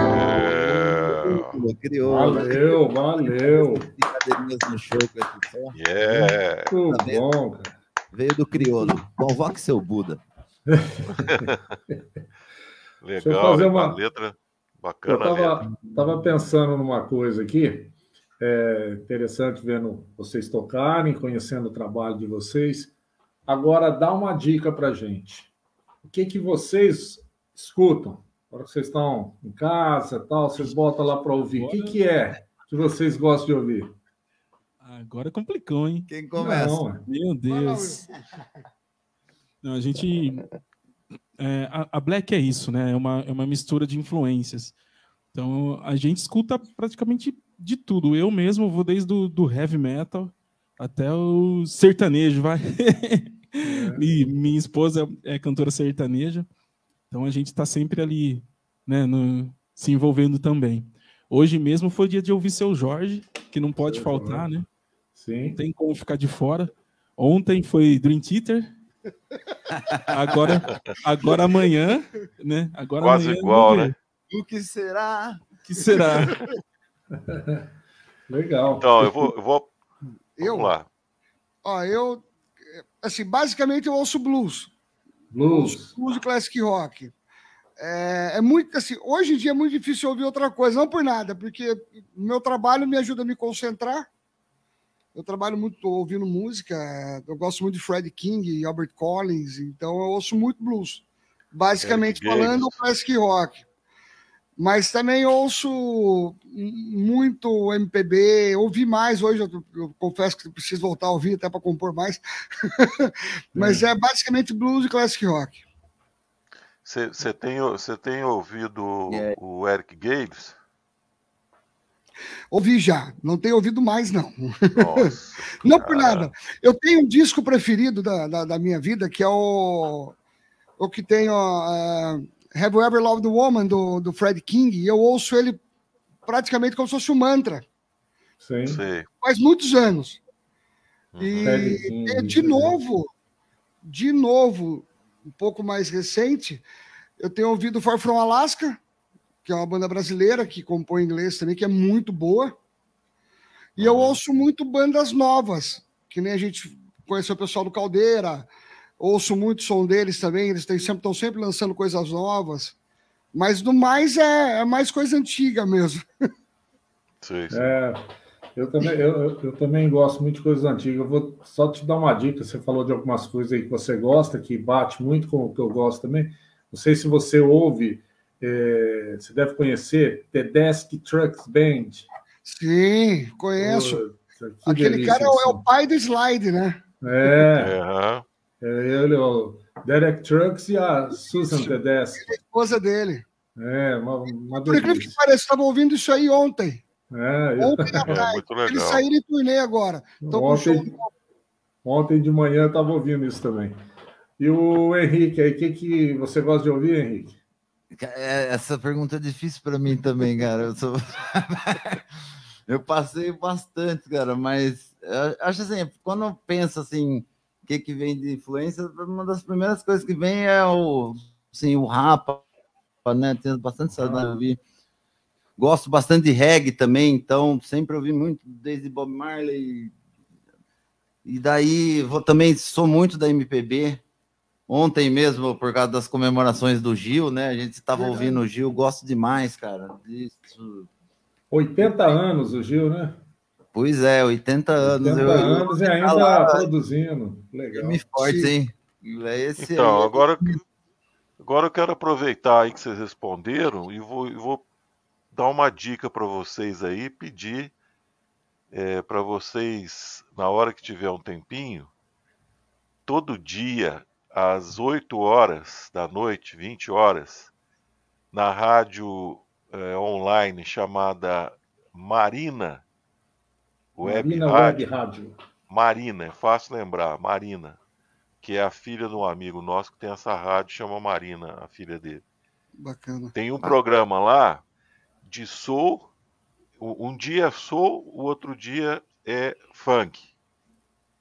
É, Criou. Valeu, valeu. Brincadeirinhas no show com yeah. Muito Tá bom, cara. Veio do crioulo. Convoque seu Buda. eu Legal, fazer né? uma- uma letra Eu bacana mesmo. estava tava pensando numa coisa aqui, é interessante vendo vocês tocarem, conhecendo o trabalho de vocês. Agora, dá uma dica para gente. O que, que vocês escutam? Agora que vocês estão em casa tal, vocês botam lá para ouvir. O que, que é que vocês gostam de ouvir? Agora complicou, hein? Quem começa? Não, é. Meu Deus. Não, a gente. É, a, a Black é isso, né? É uma, é uma mistura de influências. Então, a gente escuta praticamente de tudo. Eu mesmo vou desde o do heavy metal até o sertanejo, vai. e minha esposa é cantora sertaneja. Então, a gente está sempre ali, né, no- se envolvendo também. Hoje mesmo foi dia de ouvir seu Jorge, que não pode faltar, né? Sim. Não tem como ficar de fora. Ontem foi Dream Theater. Agora, agora amanhã, né? Agora Quase amanhã, igual, né? O que será? O que será? Legal. Então, eu vou. Eu vou Eu, vamos lá. ó, eu, assim, basicamente eu ouço blues. Blues. Blues e classic rock. É, é muito assim, hoje em dia é muito difícil ouvir outra coisa, não por nada, porque o meu trabalho me ajuda a me concentrar. Eu trabalho muito ouvindo música, é, eu gosto muito de Freddie King e Albert Collins, então eu ouço muito blues. Basicamente Eric falando classic rock. Mas também ouço muito MPB, ouvi mais hoje, eu, eu confesso que preciso voltar a ouvir até para compor mais. Mas é basicamente blues e classic rock. Você tem, você tem ouvido É. o Eric Gabes? Ouvi já, não tenho ouvido mais, não. Nossa. Não por nada. Eu tenho um disco preferido da, da, da minha vida, que é o, o que tem ó, é, Have You Ever Loved a Woman, do, do Fred King, e eu ouço ele praticamente como se fosse um mantra. Sim. Sei. Faz muitos anos. Uhum. E é, de novo, de novo, um pouco mais recente, eu tenho ouvido Far From Alaska, que é uma banda brasileira que compõe em inglês também, que é muito boa. E eu ouço muito bandas novas, que nem a gente conheceu o pessoal do Caldeira, ouço muito o som deles também, eles têm sempre, estão sempre lançando coisas novas. Mas do mais é, é mais coisa antiga mesmo. Sei, sei. É, eu também, eu, eu- eu também gosto muito de coisas antigas. Eu vou só te dar uma dica. Você falou de algumas coisas aí que você gosta, que bate muito com o que eu gosto também. Não sei se você ouve, é, você deve conhecer The Desk Trucks Band. Sim, conheço. Aquele delícia cara é o, esse é o pai do slide, né? É, Aham. é ele, o Derek Trucks e a Susan Tedeschi. A esposa dele. É, uma, uma Por incrível que pareça, estava ouvindo isso aí ontem. É, Ontem à É tarde. muito Eles saíram em turnê agora. Show ontem, ontem de manhã eu estava ouvindo isso também. E o Henrique, aí, o que, que você gosta de ouvir, Henrique? É, Essa pergunta é difícil para mim também, cara. Eu, sou... eu passei bastante, cara, mas eu acho assim, quando eu penso assim, o que, que vem de influência, uma das primeiras coisas que vem é o, assim, o rapa, né? Tenho bastante saudade de ouvir. Gosto bastante de reggae também, então sempre ouvi muito desde Bob Marley. E daí vou também sou muito da MPB. Ontem mesmo, por causa das comemorações do Gil, né? A gente estava ouvindo o Gil, gosto demais, cara. Disso. 80 anos o Gil, né? Pois é, 80 anos. 80 eu, eu- anos e ainda lá, produzindo. Legal. Firme e forte, hein? Esse Então, aí- agora, agora eu quero aproveitar aí que vocês responderam e vou, e vou dar uma dica para vocês aí, pedir para vocês, na hora que tiver um tempinho, todo dia, às 8 horas da noite, 20 horas, na rádio eh, online chamada Marina, Web Marina Rádio. Web Rádio. Marina, é fácil lembrar, Marina, que é a filha de um amigo nosso que tem essa rádio, chama Marina, a filha dele. Bacana. Tem um programa lá de soul, um dia é soul, o outro dia é funk,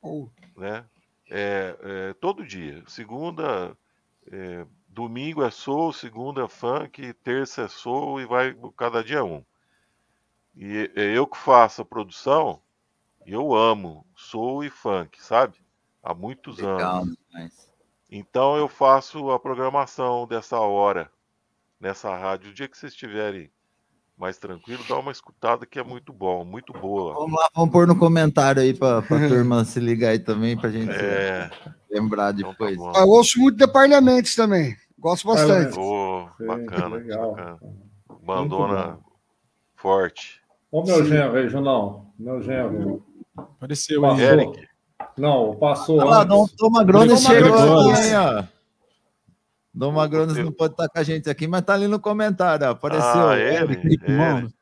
Oh, né? É, é, todo dia, segunda, é, domingo é soul, segunda é funk, terça é soul e vai cada dia um. E é eu que faço a produção, eu amo soul e funk, sabe? Há muitos anos. Legal, mas... Então eu faço a programação dessa hora nessa rádio. O dia que vocês estiverem mais tranquilo, dá uma escutada que é muito bom, muito boa. Vamos lá, vamos pôr no comentário aí para a turma se ligar aí também, para gente É, lembrar então tá depois. eu ouço muito The Parliaments também. Gosto bastante. Ô, Sim, bacana, legal. bacana. Bandona forte. Ô, meu genro aí, Junão. Meu genro. Apareceu aí. Eric. Não, passou Olha lá, antes. Dom Magrones Dom chegou hein, ó. Dom Magrones não pode estar com a gente aqui, mas tá ali no comentário, ó. Apareceu. Ah, ele, ele. Mano.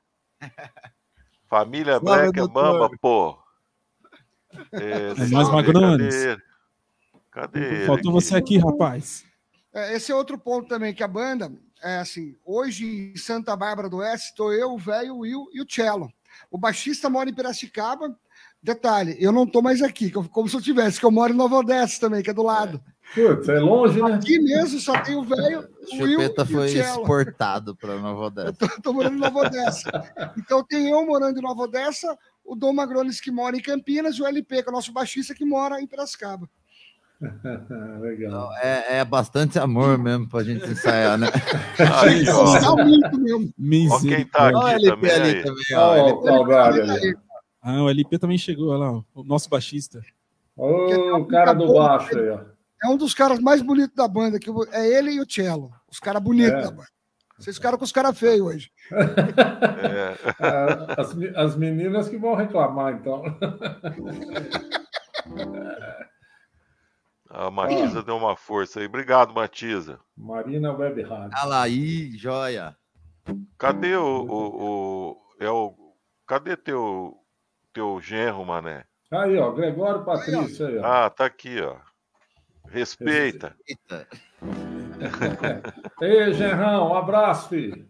Família Black é doutor. bamba, pô. É, ver, Magrones. Cadê? Cadê? Faltou você aqui, rapaz. É, Esse é outro ponto também, que a banda, é assim, hoje em Santa Bárbara do Oeste, estou eu, o velho, o Will e o Cello. O baixista mora em Piracicaba. Detalhe, eu não estou mais aqui, como se eu tivesse, que eu moro em Nova Odessa também, que é do lado. Putz, é longe, né? Aqui mesmo só tem o velho, O o Will e o foi exportado para Nova Eu Odessa. tô, tô morando em Nova Odessa. Então tem eu morando em Nova Odessa, o Dom Magrones que mora em Campinas e o LP, que é o nosso baixista que mora em Piracicaba. Legal. É, é bastante amor mesmo pra gente ensaiar, né? Aí, ó. Gostar muito mesmo. Ó quem tá Olha o aqui LP também. ali aí. também, ó. Olha LP. o saudade ali. Ah, o LP também chegou, olha lá, o nosso baixista. Ô, o cara do baixo aí, ó. É um dos caras mais bonitos da banda, que é ele e o Cello. Os caras bonitos É. da banda. Vocês ficaram com os caras feios hoje. É, As, as meninas que vão reclamar, então. a Matisa deu uma força aí. Obrigado, Matisa. Marina Web Rádio. Lá, aí, joia. Cadê o, o, o- é o cadê teu teu genro, mané? Aí, ó, Gregório Patrício aí, ó. Ah, tá aqui, ó. Respeita. Eita. Ei, Gerrão, um abraço, filho.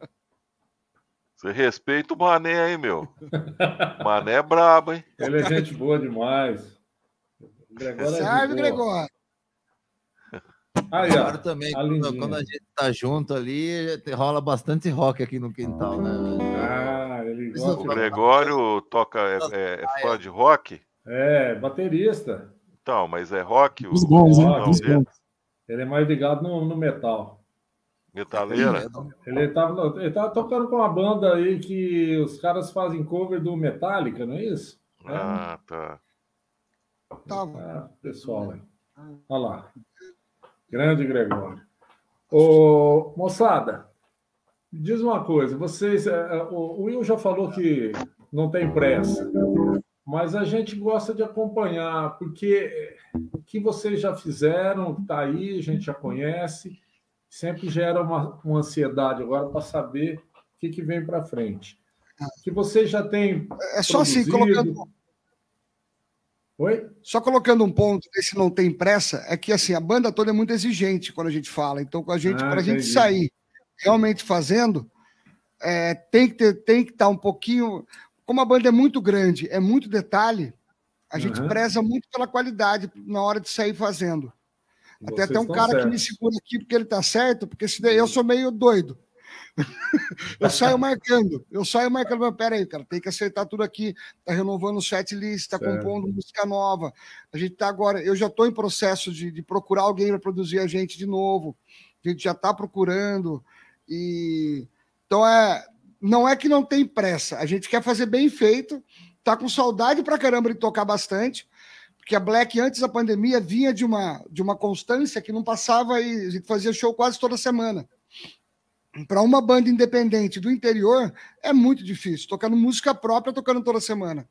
Você respeita o Mané aí, meu. Mané é brabo, hein? Ele é gente boa demais. O Gregório é boa. Gregório. Aí, Claro também, a quando, quando a gente tá junto ali, rola bastante rock aqui no quintal, né? Ah, Isso O. Gregório toca, é, é- é fã de rock? É, baterista. Então, mas é rock? O, Os bons, hein? Não, Os dele? bons. Ele é mais ligado no, no metal. Metaleira? Ele tava, ele tava tocando com uma banda aí que os caras fazem cover do Metallica, não é isso? Ah, tá. Tava. Ah, pessoal aí. Olha lá. Grande Gregório. Ô, moçada, diz uma coisa. Vocês, é, é, o o Will já falou que não tem pressa, mas a gente gosta de acompanhar, porque o que vocês já fizeram está aí, a gente já conhece, sempre gera uma, uma ansiedade agora para saber o que, que vem para frente. Que vocês já têm. É só assim, produzido. colocando, Oi? só colocando um ponto desse não tem pressa, é que assim, a banda toda é muito exigente quando a gente fala. Então, com a gente, Ah, para a gente sair realmente fazendo, é, tem que ter, tem que estar um pouquinho. Como a banda é muito grande, é muito detalhe, a gente Uhum. preza muito pela qualidade na hora de sair fazendo. Tem Vocês até um estão cara que certos. me segura aqui porque ele tá certo, porque se daí eu sou meio doido. eu saio marcando, eu saio marcando, mas peraí, cara, tem que acertar tudo aqui, tá renovando o set list, tá Certo. compondo música nova. A gente tá agora, eu já tô em processo de, de procurar alguém para produzir a gente de novo. A gente já tá procurando e então é, não é que não tem pressa, a gente quer fazer bem feito, tá com saudade pra caramba de tocar bastante porque a Black, antes da pandemia, vinha de uma, de uma constância que não passava e a gente fazia show quase toda semana. Para uma banda independente do interior, é muito difícil. Tocando música própria, tocando toda semana.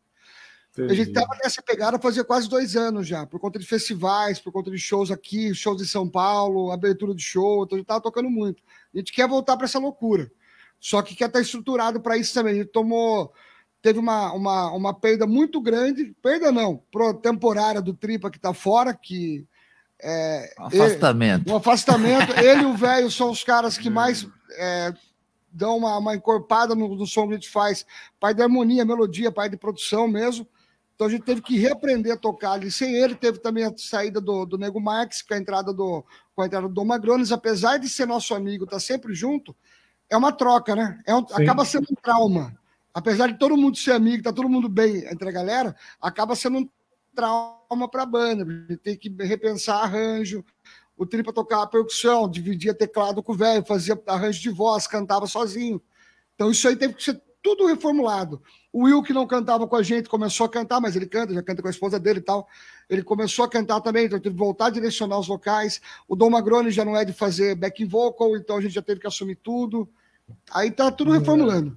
A gente Entendi. estava nessa pegada fazia quase dois anos já, por conta de festivais, por conta de shows aqui, shows em São Paulo, abertura de show, então a gente estava tocando muito. A gente quer voltar para essa loucura. Só que quer estar estruturado para isso também. A gente tomou. Teve uma, uma, uma perda muito grande, perda não, pro temporária do Tripa que está fora, que é, Afastamento. um afastamento. Ele e o velho são os caras que mais é, dão uma, uma encorpada no, no som que a gente faz. Pai de harmonia, melodia, pai de produção mesmo. Então a gente teve que reaprender a tocar ali. Sem ele, teve também a saída do, do Nego Marques, com a entrada do, com a entrada do Magrones. Apesar de ser nosso amigo, tá sempre junto, é uma troca, né? É um- acaba sendo um trauma. Apesar de todo mundo ser amigo, tá todo mundo bem entre a galera, acaba sendo um trauma para a banda. A gente tem que repensar arranjo. O Tripa tocava percussão, dividia teclado com o velho, fazia arranjo de voz, cantava sozinho. Então isso aí teve que ser tudo reformulado. O Will, que não cantava com a gente, começou a cantar, mas ele canta, já canta com a esposa dele e tal. Ele começou a cantar também, então teve que voltar a direcionar os vocais. O Dom Magrone já não é de fazer backing vocal, então a gente já teve que assumir tudo. Aí tá tudo reformulando.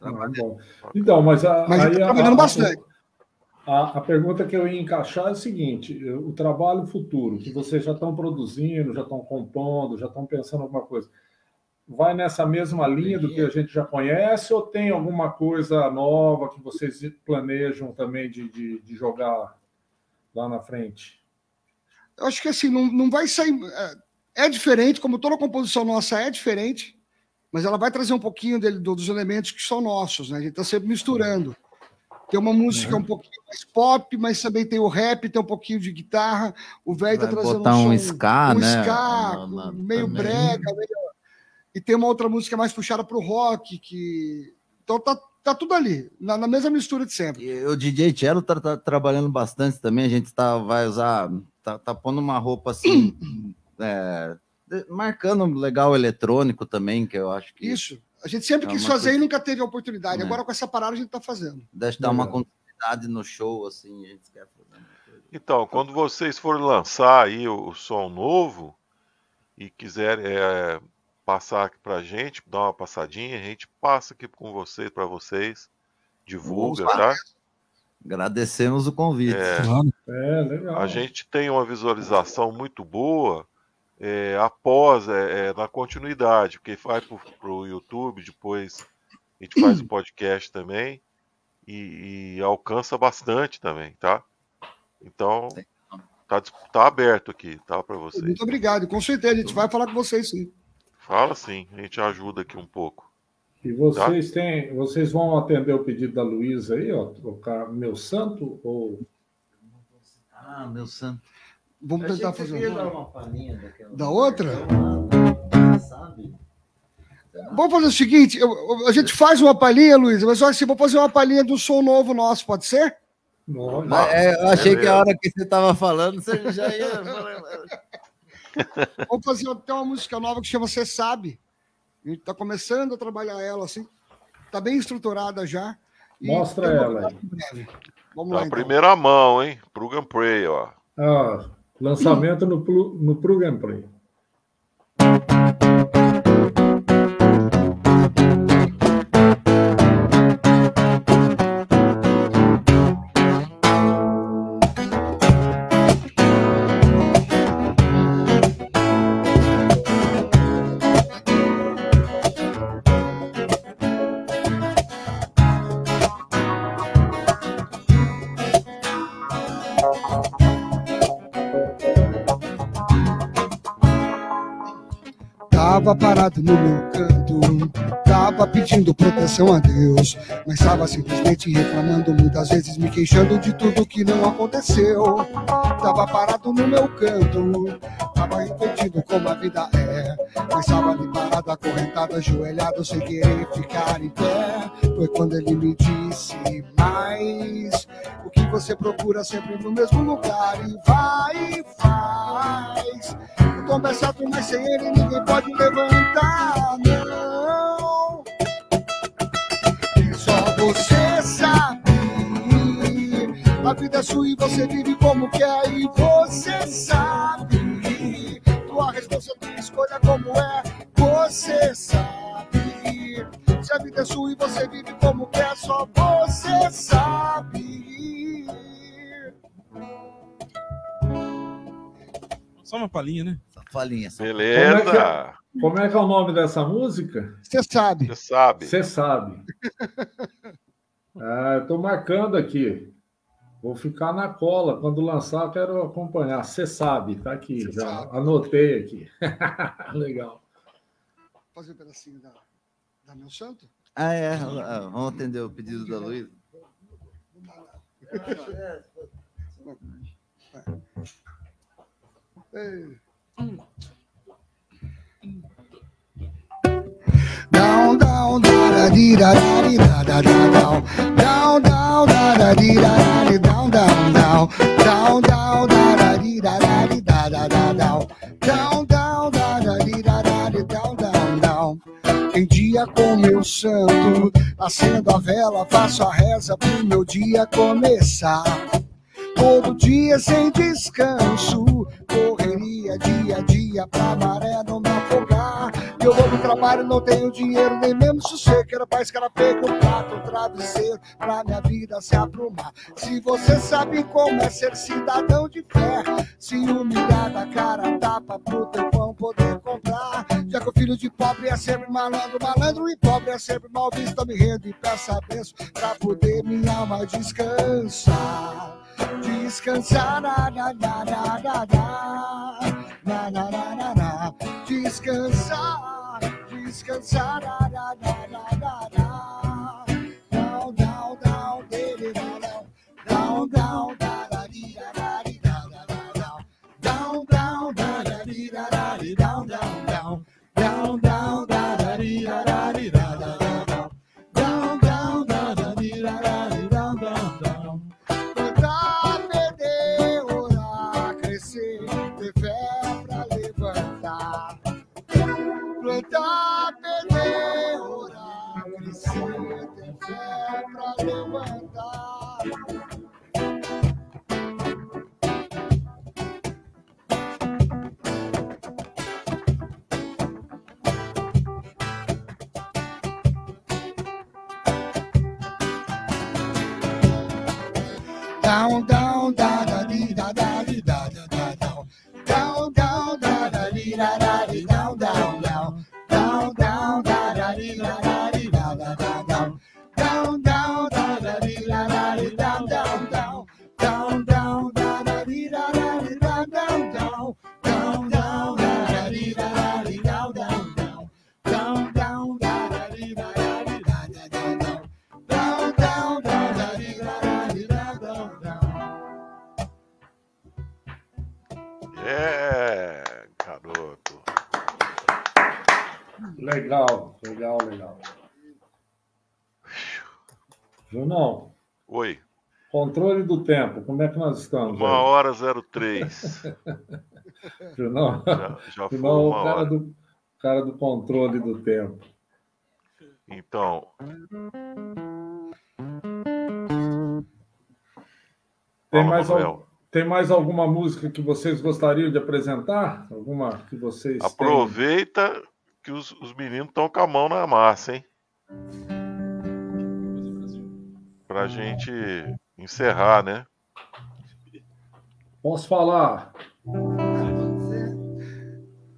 Ah, bom. Então, mas, a, Mas aí tá a- trabalhando a- bastante. A, a pergunta que eu ia encaixar é o seguinte: o trabalho futuro, que vocês já estão produzindo, já estão compondo, já estão pensando alguma coisa, vai nessa mesma linha do que a gente já conhece ou tem alguma coisa nova que vocês planejam também de, de, de jogar lá na frente? Eu acho que assim, não, não vai sair. É, é diferente, como toda composição nossa é diferente, mas ela vai trazer um pouquinho dele, do- dos elementos que são nossos, né? A gente está sempre misturando. Tem uma música um pouquinho mais pop, mas também tem o rap, tem um pouquinho de guitarra. O velho tá Vai trazendo botar um som- ska, um né? ska, Na- na- meio também. brega, meio... e tem uma outra música mais puxada para o rock, que então tá, tá tudo ali, na, na mesma mistura de sempre. E o DJ Cello tá, tá trabalhando bastante também. A gente tá, vai usar, tá, tá pondo uma roupa assim, é, marcando legal eletrônico também, que eu acho que Isso. A gente sempre É quis fazer coisa- e nunca teve a oportunidade. É. Agora com essa parada a gente tá fazendo. deve dar uma Legal. continuidade no show, assim, a gente quer fazer uma coisa. Então, quando vocês forem lançar aí o, o som novo e quiserem é, passar aqui pra gente, dar uma passadinha, a gente passa aqui com vocês, para vocês, divulga, tá? Agradecemos o convite. É. É, legal. a gente tem uma visualização muito boa é, após, é, é, na continuidade, porque vai pro, pro YouTube, depois a gente faz o podcast também e, e alcança bastante também, tá? Então, tá, tá aberto aqui, tá, para vocês. Muito obrigado. Com certeza, a gente vai falar com vocês sim. Fala sim, a gente ajuda aqui um pouco. E vocês têm, vocês vão atender o pedido da Luísa aí, ó, trocar meu santo ou Ah, meu santo. Vamos Eu tentar achei que fazer um. uma palhinha daquela- Da outra? Sabe? Vamos fazer o seguinte: eu- a gente faz uma palhinha, Luiz, mas só assim, vou fazer uma palhinha do som novo nosso, pode ser? não, é, eu achei que beleza. a hora que você estava falando, você já ia. Vamos fazer até uma música nova que chama Você Sabe. A gente está começando a trabalhar ela assim. Está bem estruturada já. Mostra ela aí. Vamos Tá lá, a então. primeira mão, hein? Plug and Pray, ó. Ah, lançamento no, no Plug and Play. No meu canto, tava pedindo proteção a Deus, mas tava simplesmente reclamando, muitas vezes me queixando de tudo que não aconteceu. Tava parado no meu canto, tava entendido como a vida é, mas tava ali parado, acorrentado, ajoelhado, sem querer ficar em pé. Foi quando ele me disse, mas o que você procura sempre no mesmo lugar e vai e faz. O tom é certo, mas sem ele ninguém pode levantar, não. Você sabe. A vida é sua e você vive como quer e você sabe. Tua resposta, tua escolha como é, você sabe. Se a vida é sua e você vive como quer, só você sabe. Só uma palhinha, né? Só. Beleza. Como é que é o nome dessa música? Você sabe. Você sabe. Você sabe. Ah, eu estou marcando aqui. Vou ficar na cola. Quando lançar, eu quero acompanhar. Você sabe, tá aqui. Cê já sabe. anotei aqui. Legal. Fazer um pedacinho da, da meu santo? Ah, é. ah, Vamos atender o pedido da Luísa. Ei. Down, down, da da dee da da dee da da da down. Down, down, da da dee da da dee down, down, down. Down, down, da da dee da da dee da da down. Down, down, da da dee da da dee down, down, down. Em dia com meu santo, acendo a vela, faço a reza pro meu dia começar. Todo dia sem descanso, correria dia a dia pra maré não me afogar. Eu vou pro trabalho, não tenho dinheiro, nem mesmo sossego. Quero quero pego um prato, travesseiro, pra minha vida se aprumar. Se você sabe como é ser cidadão de fé, se humilhar da cara tapa pro teu pão poder comprar. Já que o filho de pobre é sempre malandro, malandro e pobre é sempre mal visto. Me rendo e peço a bênção pra poder minha alma descansar. Descansar, na, na, na, na, na, na, na, na, na, na, na. descansar, descansar, na, na, na, na, na, na. Dele, down, down, down, Down, down, da da dee da da nós estamos? Uma aí? hora 03. Junão, Já, já foi o cara hora. do, cara do controle do tempo. Então, Tem mais, al- tem mais alguma música que vocês gostariam de apresentar? Alguma que vocês têm? Aproveita que os, os meninos estão com a mão na massa, hein? Pra gente encerrar, né? Posso falar?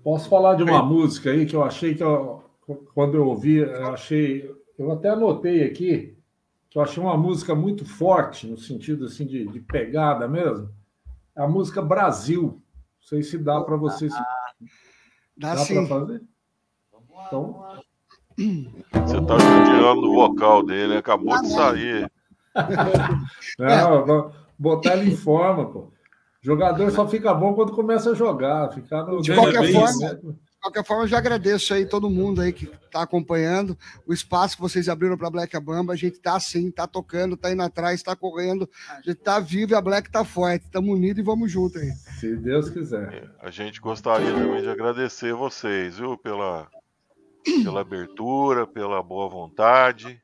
Posso falar de uma música aí que eu achei que eu, quando eu ouvi, eu achei, eu até anotei aqui que eu achei uma música muito forte no sentido assim de, de pegada mesmo. É a música Brasil. Não sei se dá para vocês. Dá Dá sim. para fazer? Então, Você tá judiando do vocal dele, acabou de sair. não, vou botar ele em forma, pô. Jogador só fica bom quando começa a jogar, ficar no De qualquer forma? De qualquer forma, eu já agradeço aí todo mundo aí que está acompanhando o espaço que vocês abriram para a Black Bamba. A gente tá assim, tá tocando, tá indo atrás, tá correndo, a gente tá vivo e a Black tá forte. Estamos unidos e vamos junto aí. Se Deus quiser. A gente gostaria também de agradecer vocês, viu? Pela, pela abertura, pela boa vontade,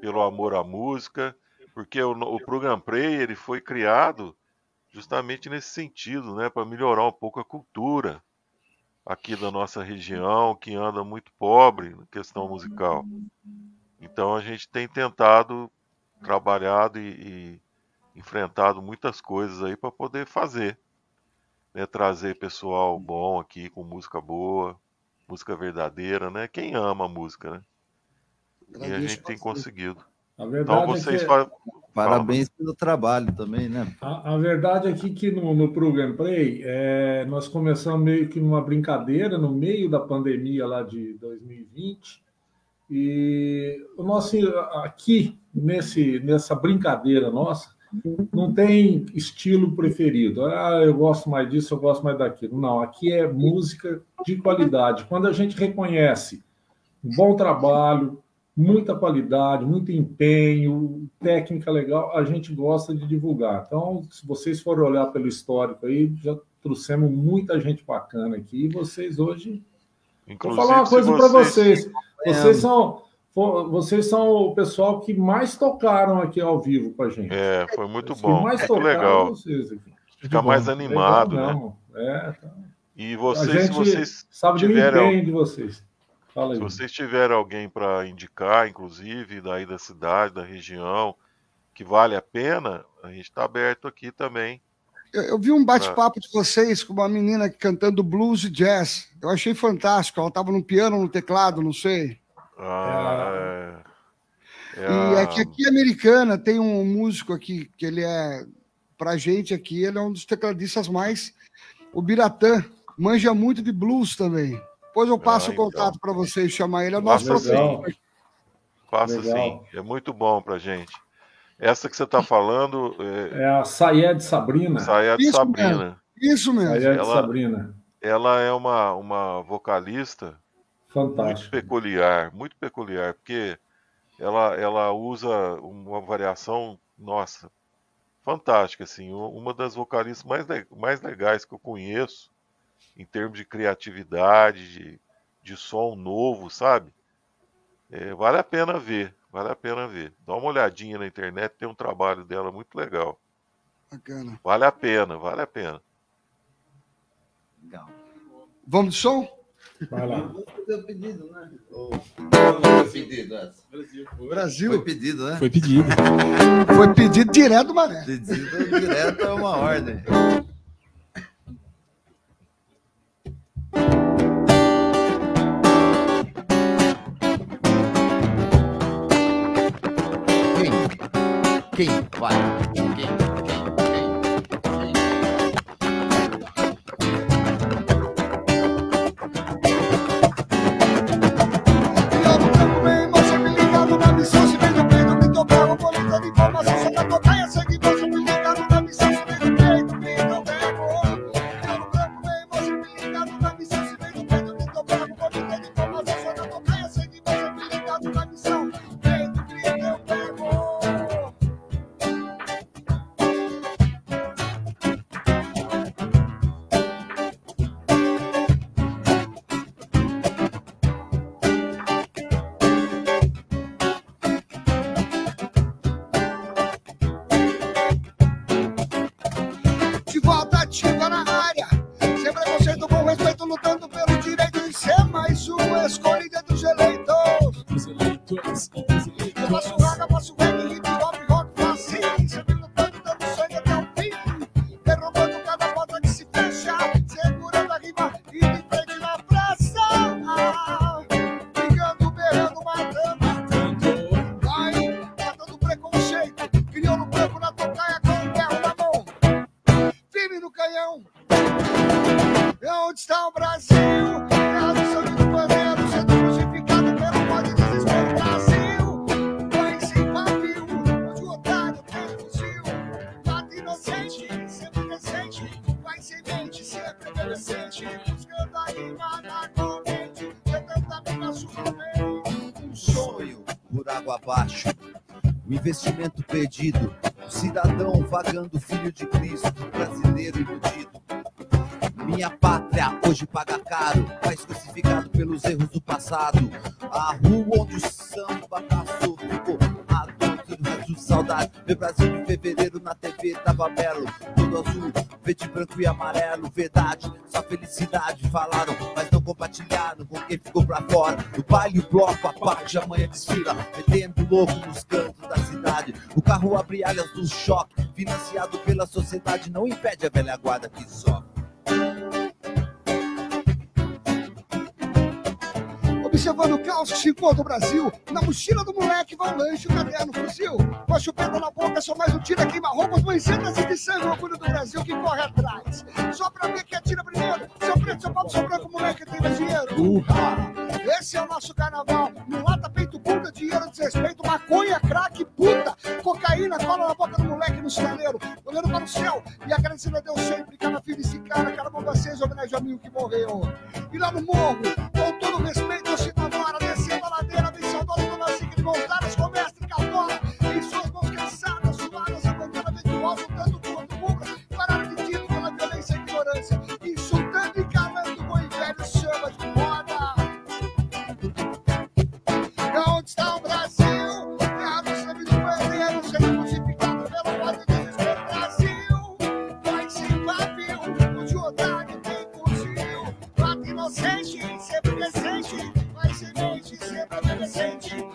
pelo amor à música, porque o, o Program Play ele foi criado justamente nesse sentido, né? Para melhorar um pouco a cultura aqui da nossa região, que anda muito pobre na questão musical. Então a gente tem tentado, trabalhado e, e enfrentado muitas coisas aí para poder fazer né, trazer pessoal bom aqui com música boa, música verdadeira, né? Quem ama a música, né? E a gente tem conseguido. A Então verdade vocês é que... Parabéns pelo trabalho também, né? A, a verdade é que, que no, no Program Play, é, nós começamos meio que numa brincadeira no meio da pandemia lá de 2020. E o nosso, aqui, nesse, nessa brincadeira nossa, não tem estilo preferido. Ah, eu gosto mais disso, eu gosto mais daquilo. Não, aqui é música de qualidade. Quando a gente reconhece um bom trabalho, muita qualidade, muito empenho, técnica legal, a gente gosta de divulgar. Então, se vocês forem olhar pelo histórico aí, já trouxemos muita gente bacana aqui. E vocês hoje. Vou Inclusive, falar uma coisa para vocês- vocês. Vocês são, vocês são o pessoal que mais tocaram aqui ao vivo com a gente. É, foi muito Os bom, mais muito tocaram legal. vocês aqui. Fica mais animado, Legal né? É, tá. E A vocês, se vocês sabe empenho de vocês. Fala aí. Se vocês tiverem alguém para indicar, inclusive daí da cidade, da região, que vale a pena, a gente está aberto aqui também. Eu, eu vi um bate-papo de vocês com uma menina cantando blues e jazz. Eu achei fantástico. Ela estava no piano, no teclado, não sei. Ah, é, é E é que aqui americana tem um músico aqui que ele é pra gente aqui, ele é um dos tecladistas mais o Biratã, manja muito de blues também. Depois eu passo Ah, o contato então. para vocês chamar ele, é o nosso professor. Faça Legal. sim, é muito bom pra gente. Essa que você está falando, é, É a Sayed Sabrina. Saia de Isso Sabrina. Isso mesmo. Sayed Ela- Sabrina. Ela é uma, uma vocalista muito Fantástico. peculiar, muito peculiar, porque ela, ela usa uma variação, nossa, fantástica, assim, uma das vocalistas mais, mais legais que eu conheço, em termos de criatividade, de, de som novo, sabe? É, vale a pena ver, vale a pena ver. Dá uma olhadinha na internet, tem um trabalho dela muito legal. Bacana. Vale a pena, vale a pena. Legal. Vamos de som? Vai lá. O pedido, né? Foi pedido, essa? Brasil. Foi pedido, né? Foi pedido. Foi pedido direto do Maré. Pedido direto é uma ordem. Quem? Quem? Vai. Investimento perdido, cidadão vagando, filho de Cristo, brasileiro iludido. Minha pátria hoje paga caro, mas crucificado pelos erros do passado. A rua onde o samba passou ficou de saudade. Meu Brasil de fevereiro na TV tava belo, todo azul, verde, branco e amarelo. Verdade, só felicidade falaram, mas não compartilharam com quem ficou pra fora. O baile, o bloco, a parte, amanhã desfila, metendo louco nos cantos da cidade. O carro abre alhas do choque, financiado pela sociedade, não impede a velha guarda que sofre. Observando o caos que se encontra o Brasil, na mochila do moleque vai lanche, o caderno, fuzil. Com a chupeta na boca, só mais um tiro queima-roupas, manchetas de sangue, o orgulho do Brasil que corre atrás. Só pra ver quem atira primeiro, seu preto, seu pobre, seu branco, moleque tem mais dinheiro. Uhá. Esse é o nosso carnaval, mulata, peito, bunda, dinheiro, desrespeito, maconha, crack, puta, cocaína, cola na boca do moleque no sinaleiro, olhando para o céu e agradecendo a Deus sempre, cada filho desse cara, cada bomba acesa, homenagem ao amigo que morreu. E lá no morro, com todo respeito, com o mestre Caldora, em suas mãos cansadas, suadas, a bandeira vento alto, tanto quanto boca, pararam de tiro pela violência e ignorância, insultando e calando o bom e velho chama de moda. Onde está o Brasil? Terra do sangue do bandeiro, sendo crucificado pelo ódio e desespero. Brasil, vai sem pavio, o otário tem fuzil. Mata inocente, sempre decente, vai semente, sempre adolescente.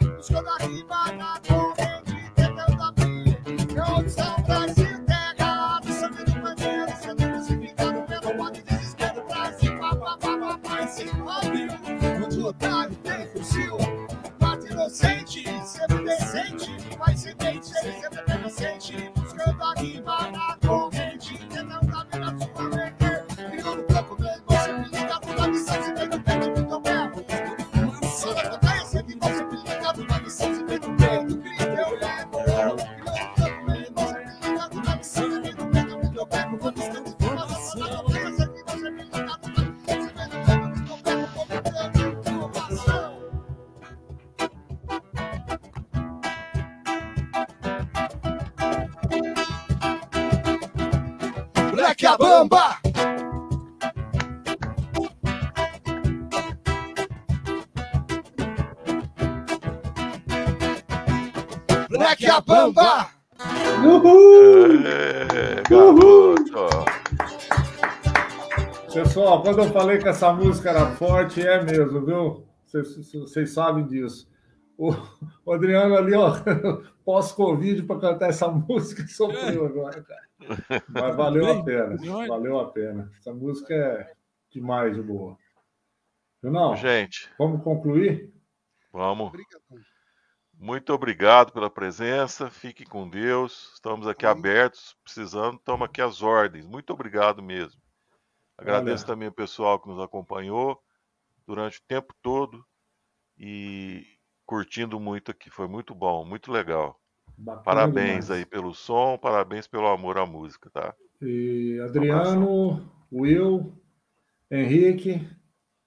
Uhul! É, garoto. Pessoal, quando eu falei que essa música era forte, é mesmo, viu? Vocês, sabem disso. O, o Adriano ali, ó, pós-Covid para cantar essa música, sofreu agora, cara. Mas valeu a pena. Valeu a pena. Essa música é demais de boa. Não, Gente, vamos concluir? vamos. Muito obrigado pela presença. Fique com Deus. Estamos aqui abertos. Precisando, estamos aqui às ordens. Muito obrigado mesmo. Agradeço Olha. também o pessoal que nos acompanhou durante o tempo todo e curtindo muito aqui. Foi muito bom, muito legal. Bacana Parabéns demais. aí pelo som, parabéns pelo amor à música, tá? E Adriano, Will, Henrique,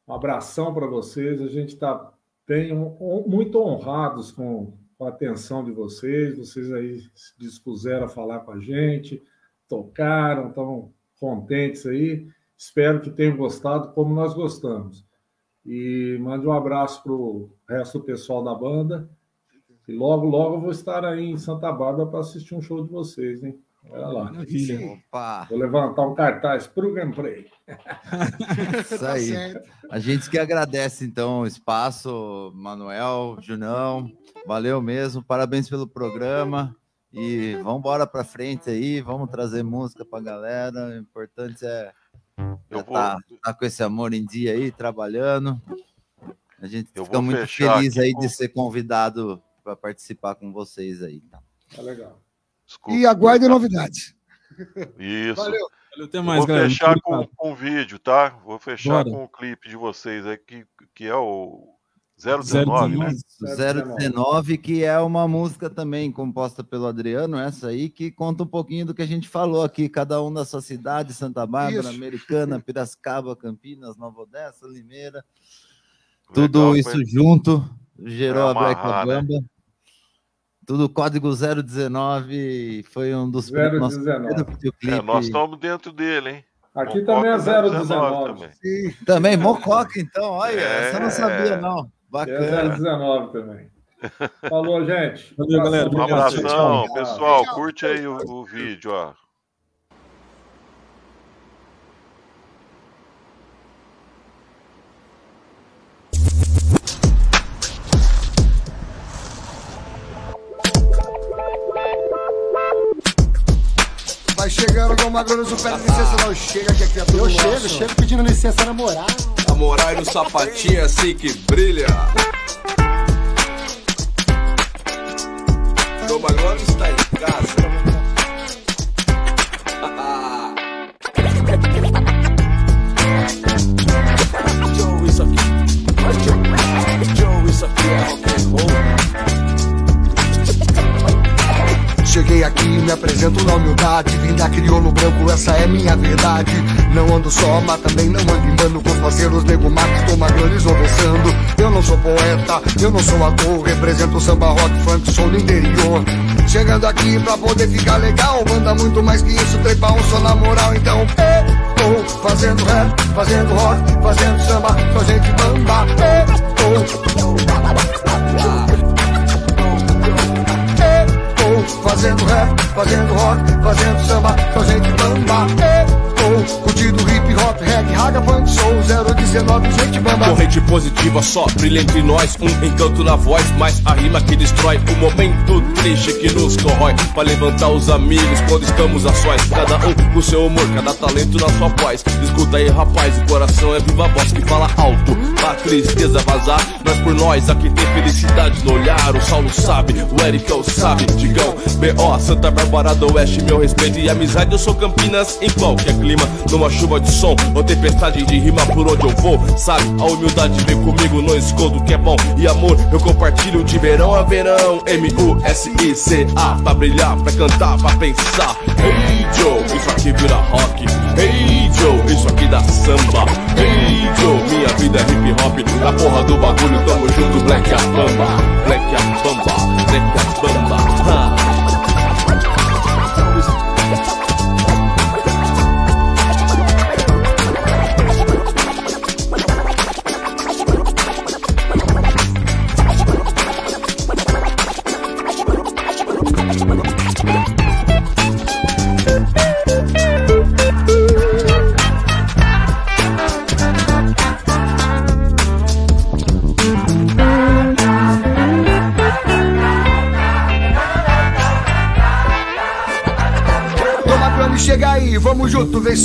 um abração para vocês. A gente está bem, hon- muito honrados com, com a atenção de vocês. Vocês aí se dispuseram a falar com a gente, tocaram, estão contentes aí. Espero que tenham gostado como nós gostamos. E mande um abraço para o resto do pessoal da banda. E logo, logo eu vou estar aí em Santa Bárbara para assistir um show de vocês, hein? Olha lá. Maravilha. Opa, Vou levantar um cartaz para o gameplay. isso Tá aí. certo. A gente que agradece, então, o espaço, Manuel, Junão, valeu mesmo, parabéns pelo programa e vamos embora para frente aí, vamos trazer música para a galera, o importante é Eu vou, estar tá com esse amor em dia aí, trabalhando. A gente Eu fica muito feliz aí com- de ser convidado para participar com vocês aí. tá? Tá legal. Desculpa. E aguardem novidades. Isso. Valeu. Valeu, mais, vou galera. fechar com, com o vídeo, tá? Vou fechar Bora. com o clipe de vocês aí, que, que é o 019, né? 019. 019, que é uma música também composta pelo Adriano, essa aí, que conta um pouquinho do que a gente falou aqui, cada um da sua cidade, Santa Bárbara, Isso. Americana, Piracicaba, Campinas, Nova Odessa, Limeira, Legal, tudo foi- isso junto gerou Vai a Black amarrar, né? Tudo código 019 foi um dos 019. É, nós estamos dentro dele, hein? Aqui também é 019. Também. Sim. também, Mococa, então, olha, é... eu não sabia, não. Bacana. É 019 também. Falou, gente. Valeu, galera. Um abração, pessoal. Curte aí o, o vídeo, ó. Com uma grosso, pede licença, não chega que aqui é tudo Eu chego, nosso. chego pedindo licença namorar. Namorar no sapatinho assim que brilha. Me apresento na humildade. Vim da crioulo branco, essa é minha verdade. Não ando só, mas também não ando em bando Com os parceiros nego Max, tomadores ou dançando Eu não sou poeta, eu não sou ator. Represento samba, rock, funk, sou do interior. Chegando aqui pra poder ficar legal Manda muito mais que isso, trepa um só na moral Então, eu tô fazendo rap, fazendo rock Fazendo samba, só gente bamba tô fazendo rap, fazendo rock, fazendo samba, com gente bamba curtindo hip hop, reggae, raga, funk, soul 019, gente bamba. Corrente positiva só brilha entre nós, um encanto na voz, mas a rima que destrói o momento triste que nos corrói. Pra levantar os amigos quando estamos a sós, cada um com seu humor, cada talento na sua voz. Escuta aí, rapaz, o coração é viva voz que fala alto, a tristeza vazar. Nós por nós aqui tem felicidade no olhar. O Saulo sabe, o Ericão sabe, Digão, B.O., Santa Bárbara do Oeste, meu respeito e amizade. Eu sou Campinas em qualquer clima numa chuva de som ou tempestade de rima por onde eu vou. Sabe, a humildade vem comigo, não escondo que é bom. E amor, eu compartilho de verão a verão. M-U-S-I-C-A, pra brilhar, pra cantar, pra pensar. Joe, isso aqui vira rock. Hey Joe, isso aqui dá samba. Hey Joe, minha vida é hip hop. Na porra do bagulho, tamo junto, Black a Bamba. Black a Bamba, Black a Bamba.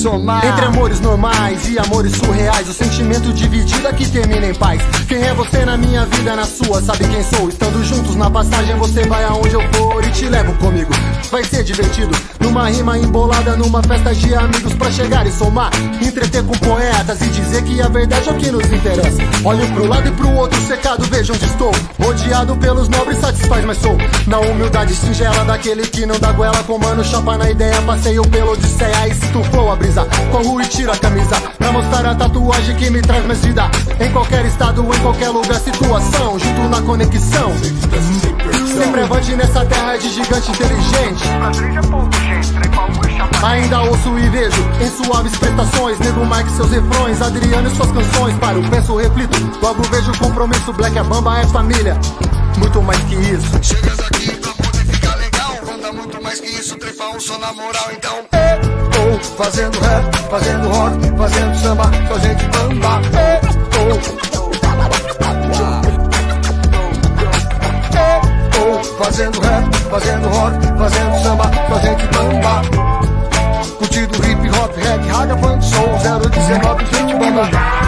Somar. Entre amores normais e amores surreais, o sentimento dividido aqui termina em paz. Quem é você na minha vida, na sua, sabe quem sou. Estando juntos na passagem, você vai aonde eu for e te levo comigo. Vai ser divertido, numa rima embolada, numa festa de amigos pra chegar e somar. Entreter com poetas e dizer que a verdade é o que nos interessa. Olho pro lado e pro outro secado, veja onde estou. Rodeado pelos nobres, satisfaz, mas sou. Na humildade singela daquele que não dá goela, com mano, chapa na ideia, passeio pelo Odisseia e sinto flow a brisa. Corro e tiro a camisa pra mostrar a tatuagem que me traz mais vida. Em qualquer estado, em qualquer lugar, situação, junto na conexão. Sempre avante nessa terra de gigante inteligente. Ainda ouço e vejo em suaves prestações. Nego Mike, seus refrões, Adriano e suas canções. Paro, penso, reflito, logo vejo o compromisso. Black a Bamba é família, muito mais que isso. Chegas aqui pra poder ficar legal. Manda muito mais que isso, um só na moral, então. Fazendo rap, fazendo rock, fazendo samba, só gente bamba. Fazendo rap, fazendo rock, fazendo samba, só gente bamba. Curtido hip hop, reggae, raga, funk, soul, 019, gente bamba.